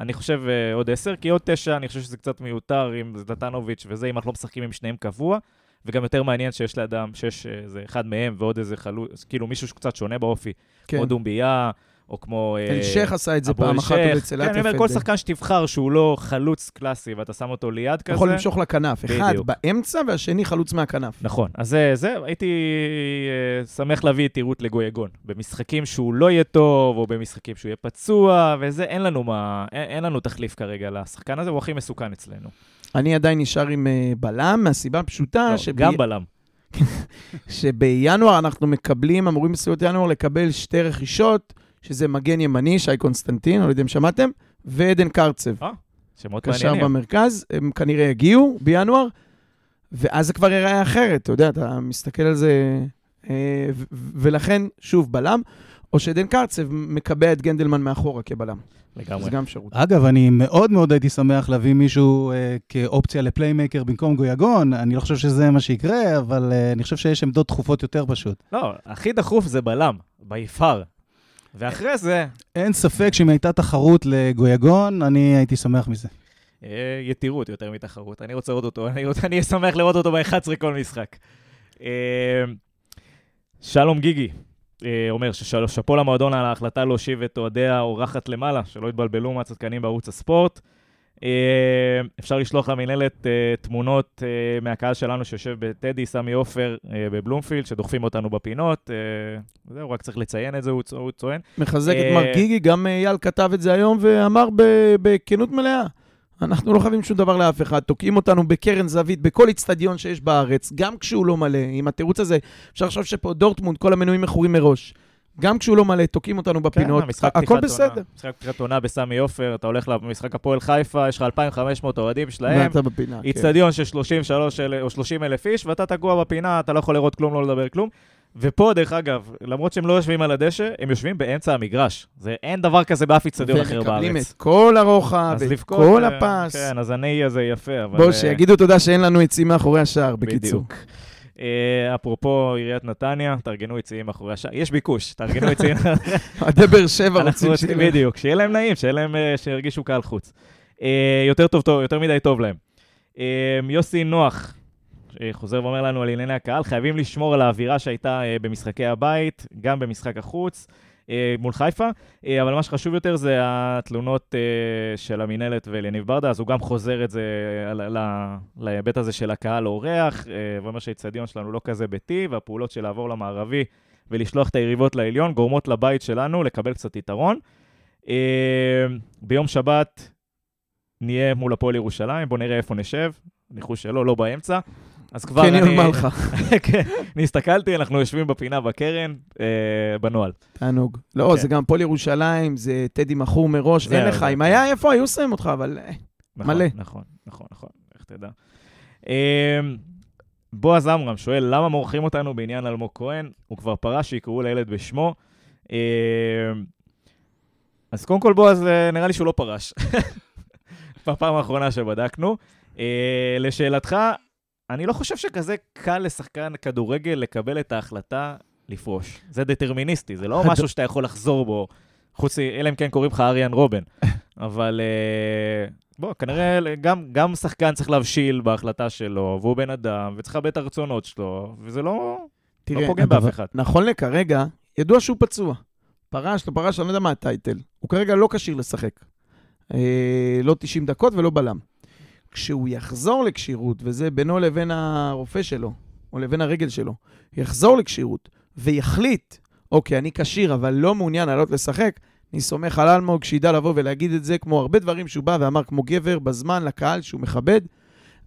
אני חושב אה, עוד עשר, כי עוד תשע, אני חושב שזה קצת מיותר עם זדתנוביץ' וזה, אם אנחנו לא משחקים עם שניהם קבוע, וגם יותר מעניין שיש לאדם, שיש איזה אחד מהם ועוד איזה חלוץ, כאילו מישהו שקצת שונה באופי, כן. כמו דומביה, או כמו... אה, אלשיך עשה את זה פעם אחת אלשיך. עוד אצל כן, אני אומר. כל שחקן שתבחר שהוא לא חלוץ קלאסי ואתה שם אותו ליד כזה. יכול למשוך לכנף. אחד בדיוק. באמצע והשני חלוץ מהכנף. נכון, אז זה, זה הייתי אה, שמח להביא את עירות לגויגון. במשחקים שהוא לא יהיה טוב, או במשחקים שהוא יהיה פצוע, וזה, אין לנו מה, אין, אין לנו תחליף כרגע לשחקן הזה, הוא הכי מסוכן אצלנו. אני עדיין נשאר עם אה, בלם, מהסיבה הפשוטה לא, שב- גם בלם. <laughs> שבינואר אנחנו מקבלים, אמורים בסביבות ינואר לקבל שתי רכישות, שזה מגן ימני, שי קונסטנטין, לא יודע אם שמעתם, ועדן קרצב. שמות קשר מעניינים. במרכז, הם כנראה יגיעו בינואר, ואז זה כבר ייראה אחרת, אתה יודע, אתה מסתכל על זה, אה, ולכן, שוב, בלם, או שעדן קרצב מקבע את גנדלמן מאחורה כבלם. לגמרי. זה גם אפשרות. אגב, אני מאוד מאוד הייתי שמח להביא מישהו אה, כאופציה ל playmaker במקום גויגון. אני לא חושב שזה מה שיקרה, אבל אה, אני חושב שיש עמדות דחופות יותר פשוט. לא, הכי דחוף זה בלם, by far. ואחרי זה, אין ספק שאם הייתה תחרות לגויגון, אני הייתי שמח מזה. אה, יתירות יותר מתחרות. אני רוצה לראות אותו, אני רוצה- אני אשמח לראות אותו ב-11 כל משחק. אה, שלום גיגי אומר ששאפו למועדון על ההחלטה להושיב את אוהדי האורחת למעלה, שלא יתבלבלו מהצדקנים בערוץ הספורט. אה, אפשר לשלוח למינהלת אה, תמונות אה, מהקהל שלנו שיושב בטדי, סמי עופר אה, בבלומפילד, שדוחפים אותנו בפינות. אה, זהו, רק צריך לציין את זה, הוא צוען. מחזק את אה, מר גיגי, גם אייל כתב את זה היום ואמר בכנות מלאה. אנחנו לא חייבים שום דבר לאף אחד, תוקעים אותנו בקרן זווית בכל איצטדיון שיש בארץ, גם כשהוא לא מלא. עם התירוץ הזה, אפשר לחשוב שפה דורטמונד, כל המנויים מכורים מראש. גם כשהוא לא מלא, תוקעים אותנו בפינות, כן, הכל בסדר. משחק פתיחת עונה בסמי עופר, אתה הולך למשחק הפועל חיפה, יש לך 2,500 אוהדים שלהם, ואתה בפינה, כן. איצטדיון של 33 אל- או 30 אלף איש, ואתה תקוע בפינה, אתה לא יכול לראות כלום, לא לדבר כלום. ופה, דרך אגב, למרות שהם לא יושבים על הדשא, הם יושבים באמצע המגרש. זה, אין דבר כזה באף איצטדיון אחר ומקבלים בארץ. את כל הרוחב, את לבכות, כל אה, הפס. כן, אז הנאי הזה יפה, אבל... בואו, אה, שיגידו תודה שאין לנו עצים מאחורי השער, בקיצור. אה, אפרופו עיריית נתניה, תארגנו יציאים מאחורי השער. יש ביקוש, תארגנו יציאים. <laughs> אוהדי באר שבע רוצים שיהיה להם. בדיוק, שיהיה להם נעים, שיהיה להם, שירגישו קהל חוץ. יותר טוב, טוב, יותר מדי טוב להם. יוסי נוח, חוזר ואומר לנו על ענייני הקהל, חייבים לשמור על האווירה שהייתה אה, במשחקי הבית, גם במשחק החוץ. אה, מול חיפה, אה, אבל מה שחשוב יותר זה התלונות אה, של המינהלת ואליניב ברדה, אז הוא גם חוזר את זה להיבט הזה של הקהל אורח, אה, ואומר שהאיצטדיון שלנו לא כזה ביתי, והפעולות של לעבור למערבי ולשלוח את היריבות לעליון גורמות לבית שלנו לקבל קצת יתרון. אה, ביום שבת נהיה מול הפועל ירושלים, בואו נראה איפה נשב, ניחוש שלא, לא באמצע. אז כבר קניון אני... מלחה, <laughs> כן, אני הסתכלתי, אנחנו יושבים בפינה בקרן, אה, בנוהל. תענוג. לא, כן. זה גם פועל ירושלים, זה טדי מכור מראש, אין לך. אם כן. היה איפה, היו שמים אותך, אבל... אה, נכון, מלא. נכון, נכון, נכון, איך תדע. אה, בועז עמרם שואל, למה מורחים אותנו בעניין אלמוג כהן? הוא כבר פרש שיקראו לילד בשמו. אה, אז קודם כל, בועז, אה, נראה לי שהוא לא פרש. <laughs> בפעם האחרונה שבדקנו. לשאלתך, אני לא חושב שכזה קל לשחקן כדורגל לקבל את ההחלטה לפרוש. זה דטרמיניסטי, זה לא <laughs> משהו שאתה יכול לחזור בו, חוץ, אלא אם כן קוראים לך אריאן רובן. <laughs> אבל אה, בוא, כנראה גם, גם שחקן צריך להבשיל בהחלטה שלו, והוא בן אדם, וצריך לכבד את הרצונות שלו, וזה לא, תראה, לא פוגם באף אחד. נכון לכרגע, ידוע שהוא פצוע. פרש, לא פרש, אני לא יודע מה הטייטל. הוא כרגע לא כשיר לשחק. אה, לא 90 דקות ולא בלם. כשהוא יחזור לכשירות, וזה בינו לבין הרופא שלו, או לבין הרגל שלו, יחזור לכשירות ויחליט, אוקיי, אני כשיר, אבל לא מעוניין לעלות לשחק, אני סומך על אלמוג שידע לבוא ולהגיד את זה, כמו הרבה דברים שהוא בא ואמר כמו גבר, בזמן, לקהל, שהוא מכבד.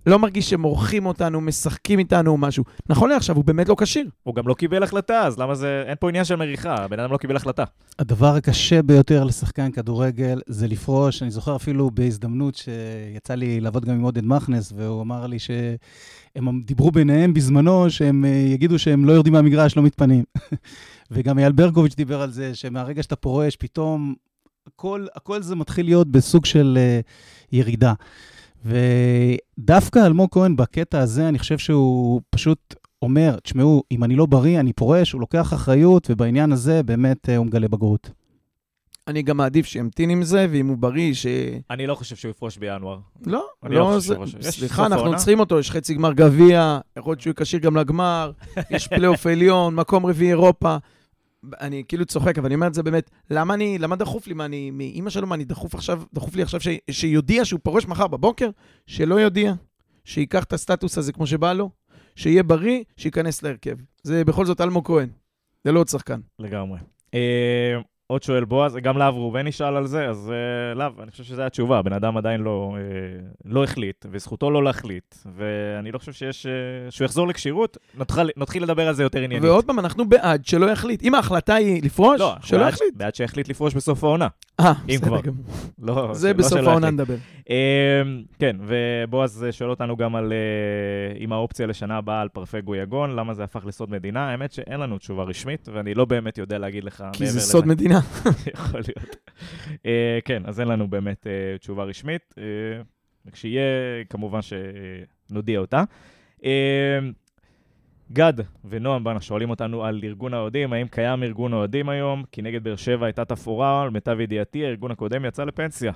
לא מרגיש שמורחים אותנו, משחקים איתנו או משהו. נכון לעכשיו, הוא באמת לא כשיר. הוא גם לא קיבל החלטה, אז למה זה, אין פה עניין של מריחה, הבן אדם לא קיבל החלטה. הדבר הקשה ביותר לשחקן כדורגל זה לפרוש. אני זוכר אפילו בהזדמנות שיצא לי לעבוד גם עם עודד מכנס, והוא אמר לי שהם דיברו ביניהם בזמנו, שהם אה, יגידו שהם לא יורדים מהמגרש, לא מתפנים. <laughs> וגם אייל ברקוביץ' דיבר על זה, שמהרגע שאתה פורש, פתאום הכל, הכל זה מתחיל להיות בסוג של אה, ירידה. ודווקא אלמוג כהן בקטע הזה, אני חושב שהוא פשוט אומר, תשמעו, אם אני לא בריא, אני פורש, הוא לוקח אחריות, ובעניין הזה באמת אה, הוא מגלה בגרות. אני גם מעדיף שימתין עם זה, ואם הוא בריא, ש... אני לא חושב שהוא יפרוש בינואר. לא, לא לא זה... סליחה, אנחנו? צריכים אותו, יש חצי גמר גביע, יכול להיות שהוא יהיה כשיר גם לגמר, <laughs> יש פלייאוף עליון, מקום רביעי אירופה. אני כאילו צוחק, אבל אני אומר את זה באמת, למה אני, למה דחוף לי? מה, אני, מאימא שלו, מה, אני דחוף עכשיו, דחוף לי עכשיו ש, שיודיע שהוא פורש מחר בבוקר? שלא יודיע. שייקח את הסטטוס הזה כמו שבא לו, שיהיה בריא, שייכנס להרכב. זה בכל זאת אלמוג כהן, זה לא עוד שחקן. לגמרי. אה, עוד שואל בועז, גם להב ראובן נשאל על זה, אז uh, להב, אני חושב שזו התשובה, הבן אדם עדיין לא, uh, לא החליט, וזכותו לא להחליט, ואני לא חושב שיש, uh, שהוא יחזור לכשירות, נתחיל, נתחיל לדבר על זה יותר עניינית. ועוד פעם, אנחנו בעד שלא יחליט. אם ההחלטה היא לפרוש, לא, שלא בעד, יחליט. בעד שיחליט לפרוש בסוף העונה. אה, בסדר כבר. גמור. לא, זה לא בסוף העונה. נדבר. אמ, כן, ובועז שואל אותנו גם על אה, אם האופציה לשנה הבאה על פרפי גויגון, למה זה הפך לסוד מדינה. האמת שאין לנו תשובה רשמית, ואני לא באמת יודע להגיד לך כי. זה סוד מדינה. <laughs> יכול להיות. אה, כן, אז אין לנו באמת אה, תשובה רשמית. אה, וכשיהיה, כמובן שנודיע אותה. גד ונועם בנה שואלים אותנו על ארגון האוהדים, האם קיים ארגון אוהדים היום? כי נגד באר שבע הייתה תפאורה, למיטב ידיעתי, הארגון הקודם יצא לפנסיה.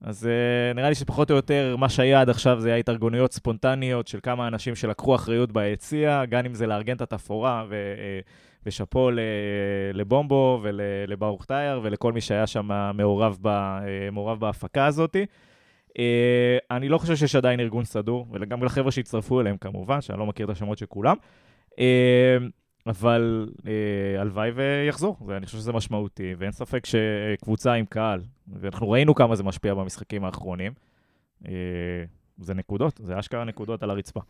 אז uh, נראה לי שפחות או יותר מה שהיה עד עכשיו זה היה התארגנויות ספונטניות של כמה אנשים שלקחו אחריות ביציע, גם אם זה לארגן את התפאורה, ושאפו לבומבו ולברוך טייר ולכל מי שהיה שם מעורב, ב, uh, מעורב בהפקה הזאת. Uh, אני לא חושב שיש עדיין ארגון סדור, וגם לחבר'ה שהצטרפו אליהם כמובן, שאני לא מכיר את השמות של כולם. Uh, אבל אה, הלוואי ויחזור, ואני חושב שזה משמעותי, ואין ספק שקבוצה עם קהל, ואנחנו ראינו כמה זה משפיע במשחקים האחרונים, אה, זה נקודות, זה אשכרה נקודות על הרצפה.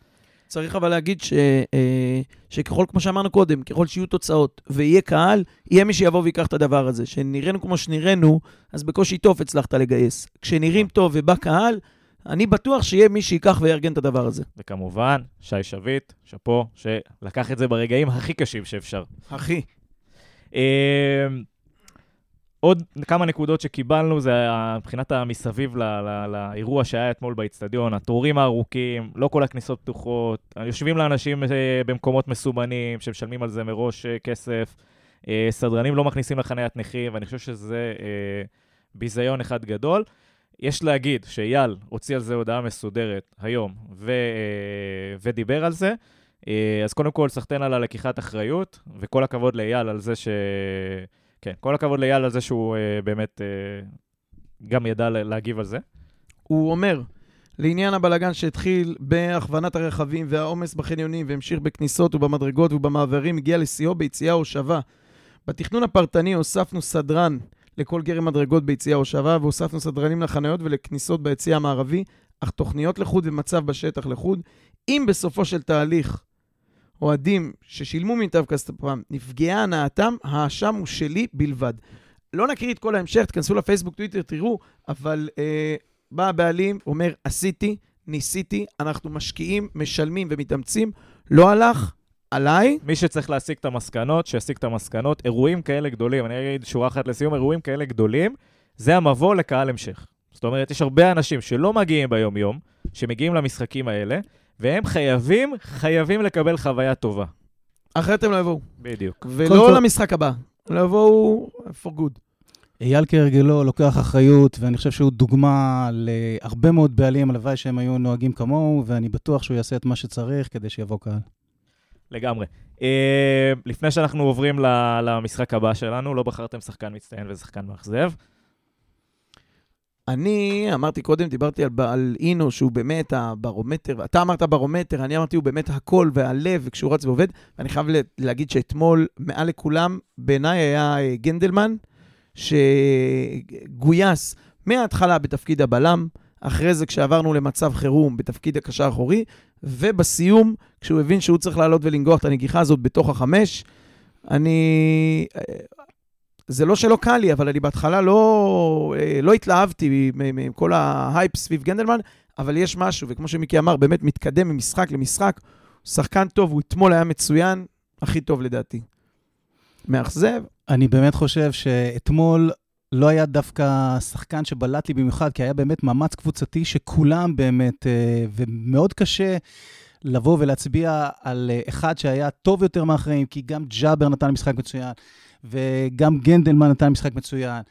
צריך אבל להגיד ש, אה, שככל, כמו שאמרנו קודם, ככל שיהיו תוצאות ויהיה קהל, יהיה מי שיבוא ויקח את הדבר הזה. שנראינו כמו שנראינו, אז בקושי טוב הצלחת לגייס. כשנראים טוב ובא קהל, אני בטוח שיהיה מי שייקח ויארגן את הדבר הזה. וכמובן, שי שביט, שאפו, שלקח את זה ברגעים הכי קשים שאפשר. אחי. עוד כמה נקודות שקיבלנו, זה מבחינת המסביב ל- ל- לאירוע שהיה אתמול באיצטדיון, התורים הארוכים, לא כל הכניסות פתוחות, יושבים לאנשים אה, במקומות מסומנים, שמשלמים על זה מראש אה, כסף, אה, סדרנים לא מכניסים לחניית נכים, ואני חושב שזה ביזיון אחד גדול. יש להגיד שאייל הוציא על זה הודעה מסודרת היום ו, ודיבר על זה. אז קודם כל, סחטיין על הלקיחת אחריות, וכל הכבוד לאייל על זה ש... כן, כל הכבוד לאייל על זה שהוא אה, באמת אה, גם ידע לה- להגיב על זה. הוא אומר, לעניין הבלגן שהתחיל בהכוונת הרכבים והעומס בחניונים והמשיך בכניסות ובמדרגות ובמעברים, הגיע לשיאו ביציאה הושבה. בתכנון הפרטני הוספנו סדרן לכל גרם מדרגות ביציאה הושבה, והוספנו סדרנים לחניות ולכניסות ביציאה המערבי, אך תוכניות לחוד ומצב בשטח לחוד. אם בסופו של תהליך אוהדים ששילמו מיטב כספם נפגעה הנאתם, האשם הוא שלי בלבד. לא נקריא את כל ההמשך, תכנסו לפייסבוק, טוויטר, תראו, אבל אה, בא הבעלים, אומר, עשיתי, ניסיתי, אנחנו משקיעים, משלמים ומתאמצים, לא הלך, עליי, מי שצריך להסיק את המסקנות, שיסיק את המסקנות. אירועים כאלה גדולים, אני אגיד שורה אחת לסיום, אירועים כאלה גדולים, זה המבוא לקהל המשך. זאת אומרת, יש הרבה אנשים שלא מגיעים ביום-יום, שמגיעים למשחקים האלה, והם חייבים, חייבים לקבל חוויה טובה. אחרת הם לא יבואו. בדיוק. ולא כל- למשחק הבא, לא יבואו for good. אייל כהרגלו לוקח אחריות, ואני חושב שהוא דוגמה להרבה מאוד בעלים, הלוואי שהם היו נוהגים כמוהו, ואני בטוח שהוא יעשה את מה שצריך כדי שיבוא קהל. לגמרי. Uh, לפני שאנחנו עוברים ל- למשחק הבא שלנו, לא בחרתם שחקן מצטיין ושחקן מאכזב. אני אמרתי קודם, דיברתי על, על אינו, שהוא באמת הברומטר, אתה אמרת ברומטר, אני אמרתי הוא באמת הקול והלב, וכשהוא רץ ועובד, ואני חייב להגיד שאתמול, מעל לכולם, בעיניי היה אה, גנדלמן, שגויס מההתחלה בתפקיד הבלם, אחרי זה כשעברנו למצב חירום בתפקיד הקשר האחורי, ובסיום, כשהוא הבין שהוא צריך לעלות ולנגוח את הנגיחה הזאת בתוך החמש, אני... זה לא שלא קל לי, אבל אני בהתחלה לא, אה, לא התלהבתי מכל ההייפ סביב גנדלמן, אבל יש משהו, וכמו שמיקי אמר, באמת מתקדם ממשחק למשחק. שחקן טוב, הוא אתמול היה מצוין, הכי טוב לדעתי. מאכזב, אני באמת חושב שאתמול לא היה דווקא שחקן שבלט לי במיוחד, כי היה באמת מאמץ קבוצתי שכולם באמת, אה, ומאוד קשה לבוא ולהצביע על אה, אחד שהיה טוב יותר מאחרים, כי גם ג'אבר נתן משחק מצוין, וגם גנדלמן נתן משחק מצוין,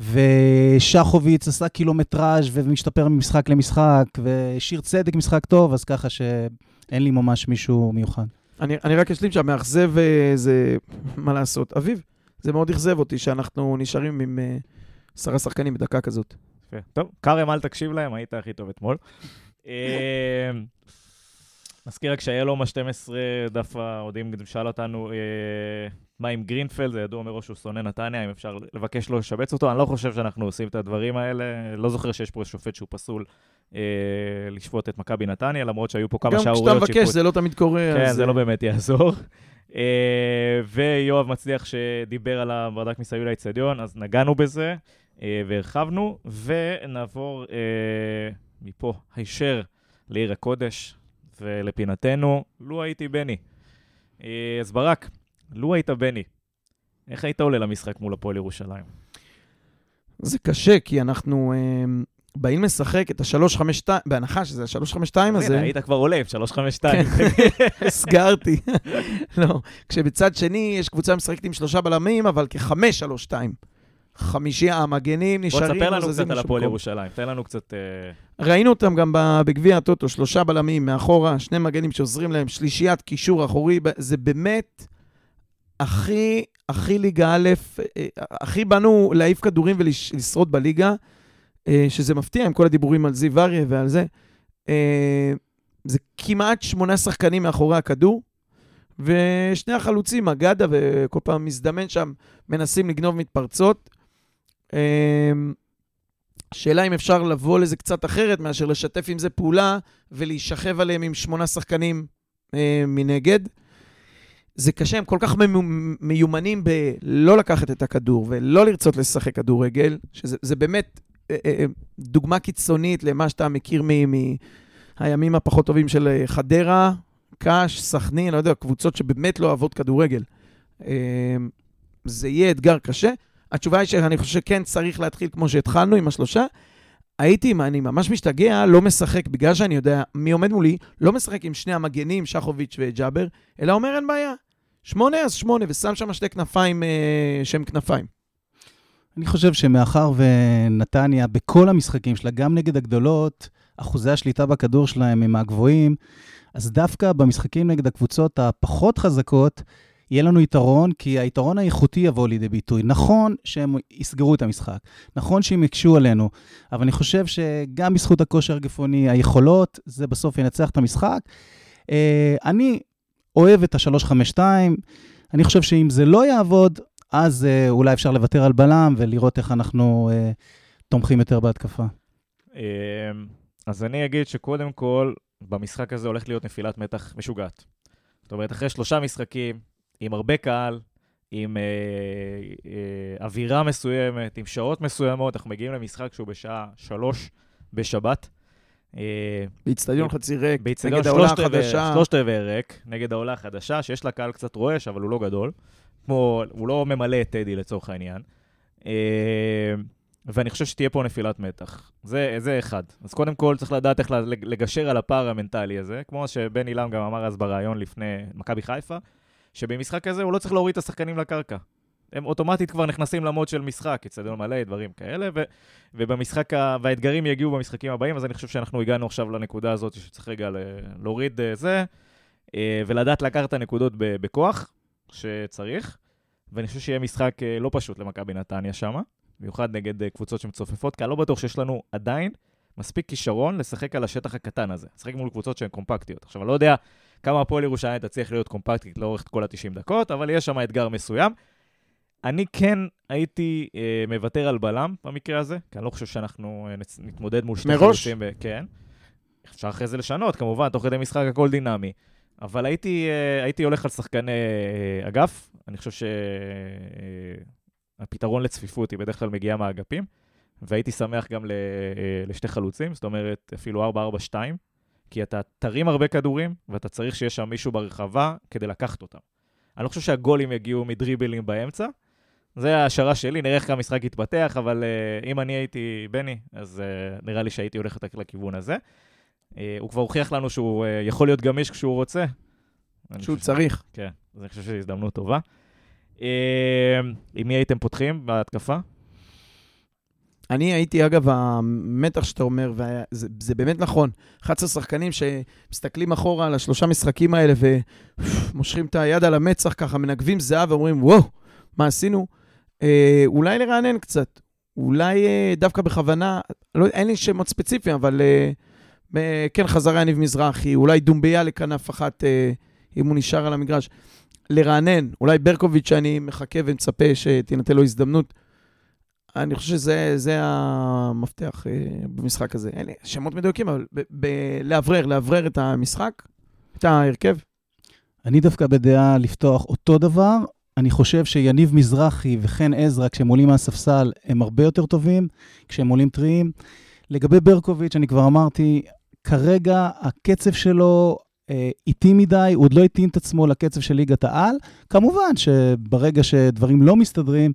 ושחוביץ עשה קילומטראז' ומשתפר ממשחק למשחק, ושיר צדק משחק טוב, אז ככה שאין לי ממש מישהו מיוחד. אני, אני רק אשלים שהמאכזב אה, זה, מה לעשות, אביב, זה מאוד אכזב אותי שאנחנו נשארים עם אה, עשרה שחקנים בדקה כזאת. טוב, כרם, אל תקשיב להם, היית הכי טוב אתמול. אה, נזכיר רק שהיהלום ה-12, דף האוהדים שאל אותנו אה, מה עם גרינפלד, זה ידוע מראש שהוא שונא נתניה, אם אפשר לבקש לו לשבץ אותו. אני לא חושב שאנחנו עושים את הדברים האלה, לא זוכר שיש פה שופט שהוא פסול אה, לשפוט את מכבי נתניה, למרות שהיו פה כמה גם שערוריות כשאתה מבקש, זה לא תמיד קורה. כן, אז, זה לא אה, באמת יעזור. אה, ויואב מצליח שדיבר על הברדק מסביב לאצטדיון, אז נגענו בזה אה, והרחבנו, ונעבור אה, מפה הישר לעיר הקודש ולפינתנו, לו הייתי בני. אה, אז ברק, לו היית בני, איך היית עולה למשחק מול הפועל ירושלים? זה קשה, כי אנחנו אה, באים לשחק את ה-352, בהנחה שזה ה-352 הנה, הזה, היית כבר עולה עם 352. כן. <laughs> הסגרתי. לא, כשבצד שני יש קבוצה משחקת עם שלושה בלמים, אבל כ-5-3-2. חמישייה המגנים בוא נשארים, תספר לא לנו זזים קצת על הפועל. ירושלים, תן לנו קצת... אה, ראינו אותם גם בגביע הטוטו, שלושה בלמים מאחורה, שני מגנים שעוזרים להם, שלישיית קישור אחורי, זה באמת הכי, הכי ליגה א', הכי באנו להעיף כדורים ולשרוד בליגה, אה, שזה מפתיע עם כל הדיבורים על זיו אריה ועל זה. אה, זה כמעט שמונה שחקנים מאחורי הכדור, ושני החלוצים, אגדה וכל פעם מזדמן שם, מנסים לגנוב מתפרצות. אה, שאלה אם אפשר לבוא לזה קצת אחרת מאשר לשתף עם זה פעולה ולהישכב עליהם עם שמונה שחקנים מנגד. זה קשה, הם כל כך מיומ- מיומנים בלא לקחת את הכדור ולא לרצות לשחק כדורגל, שזה זה באמת אה, אה, אה, דוגמה קיצונית למה שאתה מכיר מהימים הפחות טובים של חדרה, קאש, סכנין, לא יודע, קבוצות שבאמת לא אוהבות כדורגל. אה, זה יהיה אתגר קשה. התשובה היא שאני חושב שכן צריך להתחיל כמו שהתחלנו עם השלושה. הייתי, אני ממש משתגע, לא משחק, בגלל שאני יודע מי עומד מולי, לא משחק עם שני המגנים, שחוביץ' וג'אבר, אלא אומר אין בעיה. שמונה אז שמונה, ושם שם שתי כנפיים אה, שהם כנפיים. אני חושב שמאחר ונתניה, בכל המשחקים שלה, גם נגד הגדולות, אחוזי השליטה בכדור שלהם הם מהגבוהים, אז דווקא במשחקים נגד הקבוצות הפחות חזקות, יהיה לנו יתרון, כי היתרון האיכותי יבוא לידי ביטוי. נכון שהם יסגרו את המשחק, נכון שהם יקשו עלינו, אבל אני חושב שגם בזכות הכושר הגפוני, היכולות, זה בסוף ינצח את המשחק. אה, אני אוהב את ה-352, אני חושב שאם זה לא יעבוד, אז אה, אולי אפשר לוותר על בלם ולראות איך אנחנו אה, תומכים יותר בהתקפה. אמ, אז אני אגיד שקודם כל, במשחק הזה הולך להיות נפילת מתח משוגעת. זאת אומרת, אחרי שלושה משחקים, עם הרבה קהל, עם אה, אה, אווירה מסוימת, עם שעות מסוימות, אנחנו מגיעים למשחק שהוא בשעה שלוש בשבת. אה, באיצטדיון חצי ריק, נגד העולה החדשה. שלושת רבעי ריק, נגד העולה החדשה, שיש לה קהל קצת רועש, אבל הוא לא גדול. כמו, הוא לא ממלא את טדי לצורך העניין. אה, ואני חושב שתהיה פה נפילת מתח. זה, זה אחד. אז קודם כל צריך לדעת איך לג- לגשר על הפער המנטלי הזה, כמו שבן אילם גם אמר אז בריאיון לפני מכבי חיפה, שבמשחק הזה הוא לא צריך להוריד את השחקנים לקרקע. הם אוטומטית כבר נכנסים למוד של משחק, אצטדיון מלא, דברים כאלה, ו, ובמשחק, ה, והאתגרים יגיעו במשחקים הבאים, אז אני חושב שאנחנו הגענו עכשיו לנקודה הזאת שצריך רגע להוריד אה, זה, אה, ולדעת לקחת את הנקודות בכוח, שצריך, ואני חושב שיהיה משחק אה, לא פשוט למכבי נתניה שמה, במיוחד נגד קבוצות שמצופפות, כי אני לא בטוח שיש לנו עדיין מספיק כישרון לשחק על השטח הקטן הזה, לשחק מול קבוצות שהן קומפקטיות. עכשיו, אני לא יודע כמה הפועל ירושלים תצליח להיות קומפקטית לאורך כל ה-90 דקות, אבל יש שם אתגר מסוים. אני כן הייתי אה, מוותר על בלם במקרה הזה, כי אני לא חושב שאנחנו אה, נצ- נתמודד מול שני מראש? חלוצים. ב- כן. אפשר אחרי זה לשנות, כמובן, תוך כדי משחק הכל דינמי. אבל הייתי, אה, הייתי הולך על שחקני אה, אגף. אני חושב שהפתרון לצפיפות היא בדרך כלל מגיעה מהאגפים, והייתי שמח גם ל, אה, לשתי חלוצים, זאת אומרת, אפילו 4-4-2, כי אתה תרים הרבה כדורים, ואתה צריך שיהיה שם מישהו ברחבה כדי לקחת אותם. אני לא חושב שהגולים יגיעו מדריבלים באמצע. זה ההשערה שלי, נראה איך המשחק יתפתח, אבל uh, אם אני הייתי בני, אז uh, נראה לי שהייתי הולך יותר לכיוון הזה. Uh, הוא כבר הוכיח לנו שהוא uh, יכול להיות גמיש כשהוא רוצה. שהוא חושב ש- צריך. כן, אז אני חושב שזו הזדמנות טובה. Uh, עם מי הייתם פותחים בהתקפה? אני הייתי, אגב, המתח שאתה אומר, וזה זה באמת נכון. 11 שחקנים שמסתכלים אחורה על השלושה משחקים האלה ומושכים את היד על המצח, ככה מנגבים זהב ואומרים, וואו, מה עשינו. אה, אולי לרענן קצת, אולי אה, דווקא בכוונה, לא, אין לי שמות ספציפיים, אבל אה, אה, כן, חזרה יניב מזרחי, אולי דומביה לכנף אחת, אה, אם הוא נשאר על המגרש. לרענן, אולי ברקוביץ', שאני מחכה ומצפה שתינתן לו הזדמנות. אני חושב שזה זה המפתח אה, במשחק הזה. אין לי שמות מדויקים, אבל לאוורר, לאוורר את המשחק, את ההרכב. אני דווקא בדעה לפתוח אותו דבר. אני חושב שיניב מזרחי וחן עזרא, כשהם עולים מהספסל, הם הרבה יותר טובים, כשהם עולים טריים. לגבי ברקוביץ', אני כבר אמרתי, כרגע הקצב שלו אה, איטי מדי, הוא עוד לא התאים את עצמו לקצב של ליגת העל. כמובן שברגע שדברים לא מסתדרים,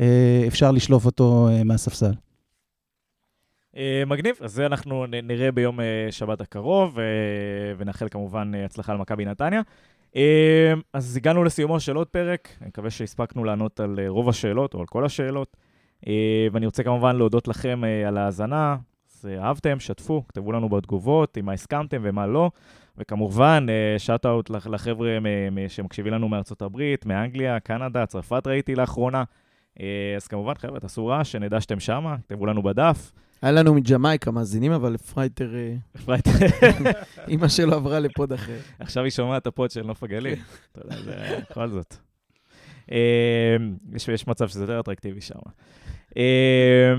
אה, אפשר לשלוף אותו אה, מהספסל. אה, מגניב, אז זה אנחנו נראה ביום אה, שבת הקרוב, ונאחל כמובן הצלחה למכבי נתניה. אה, אז הגענו לסיומו של עוד פרק, אני מקווה שהספקנו לענות על אה, רוב השאלות, או על כל השאלות. אה, ואני רוצה כמובן להודות לכם אה, על ההאזנה. אז אה, אהבתם, שתפו, כתבו לנו בתגובות עם מה הסכמתם ומה לא. וכמובן, שאט-אאוט לחבר'ה מ- מ- שמקשיבים לנו מארצות הברית, מאנגליה, קנדה, צרפת ראיתי לאחרונה. אה, אז כמובן, חבר'ה, תעשו רעש, שנדע שאתם שמה, כתבו לנו בדף. היה לנו מג'מייקה מאזינים, אבל פרייטר, אה, אפרת, <laughs> אימא שלו עברה ל pod אחר. עכשיו היא שומעת את ה pod של נוף הגליל. אתה יודע, זה בכל זאת. אה, יש, יש מצב שזה יותר אטרקטיבי שם. אה,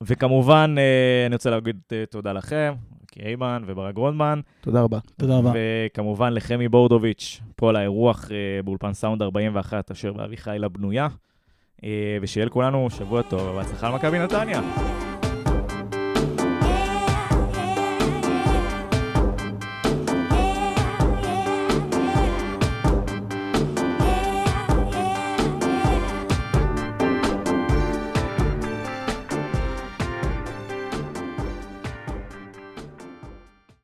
וכמובן, אה, אני רוצה להגיד אה, תודה לכם, קיימן וברק גרונדמן, תודה רבה. תודה רבה. וכמובן לחמי בורדוביץ', פה על האירוח באולפן סאונד 41, אשר באביחיל הבנויה. אה, ושיהיה לכולנו שבוע טוב, ובהצלחה למכבי נתניה.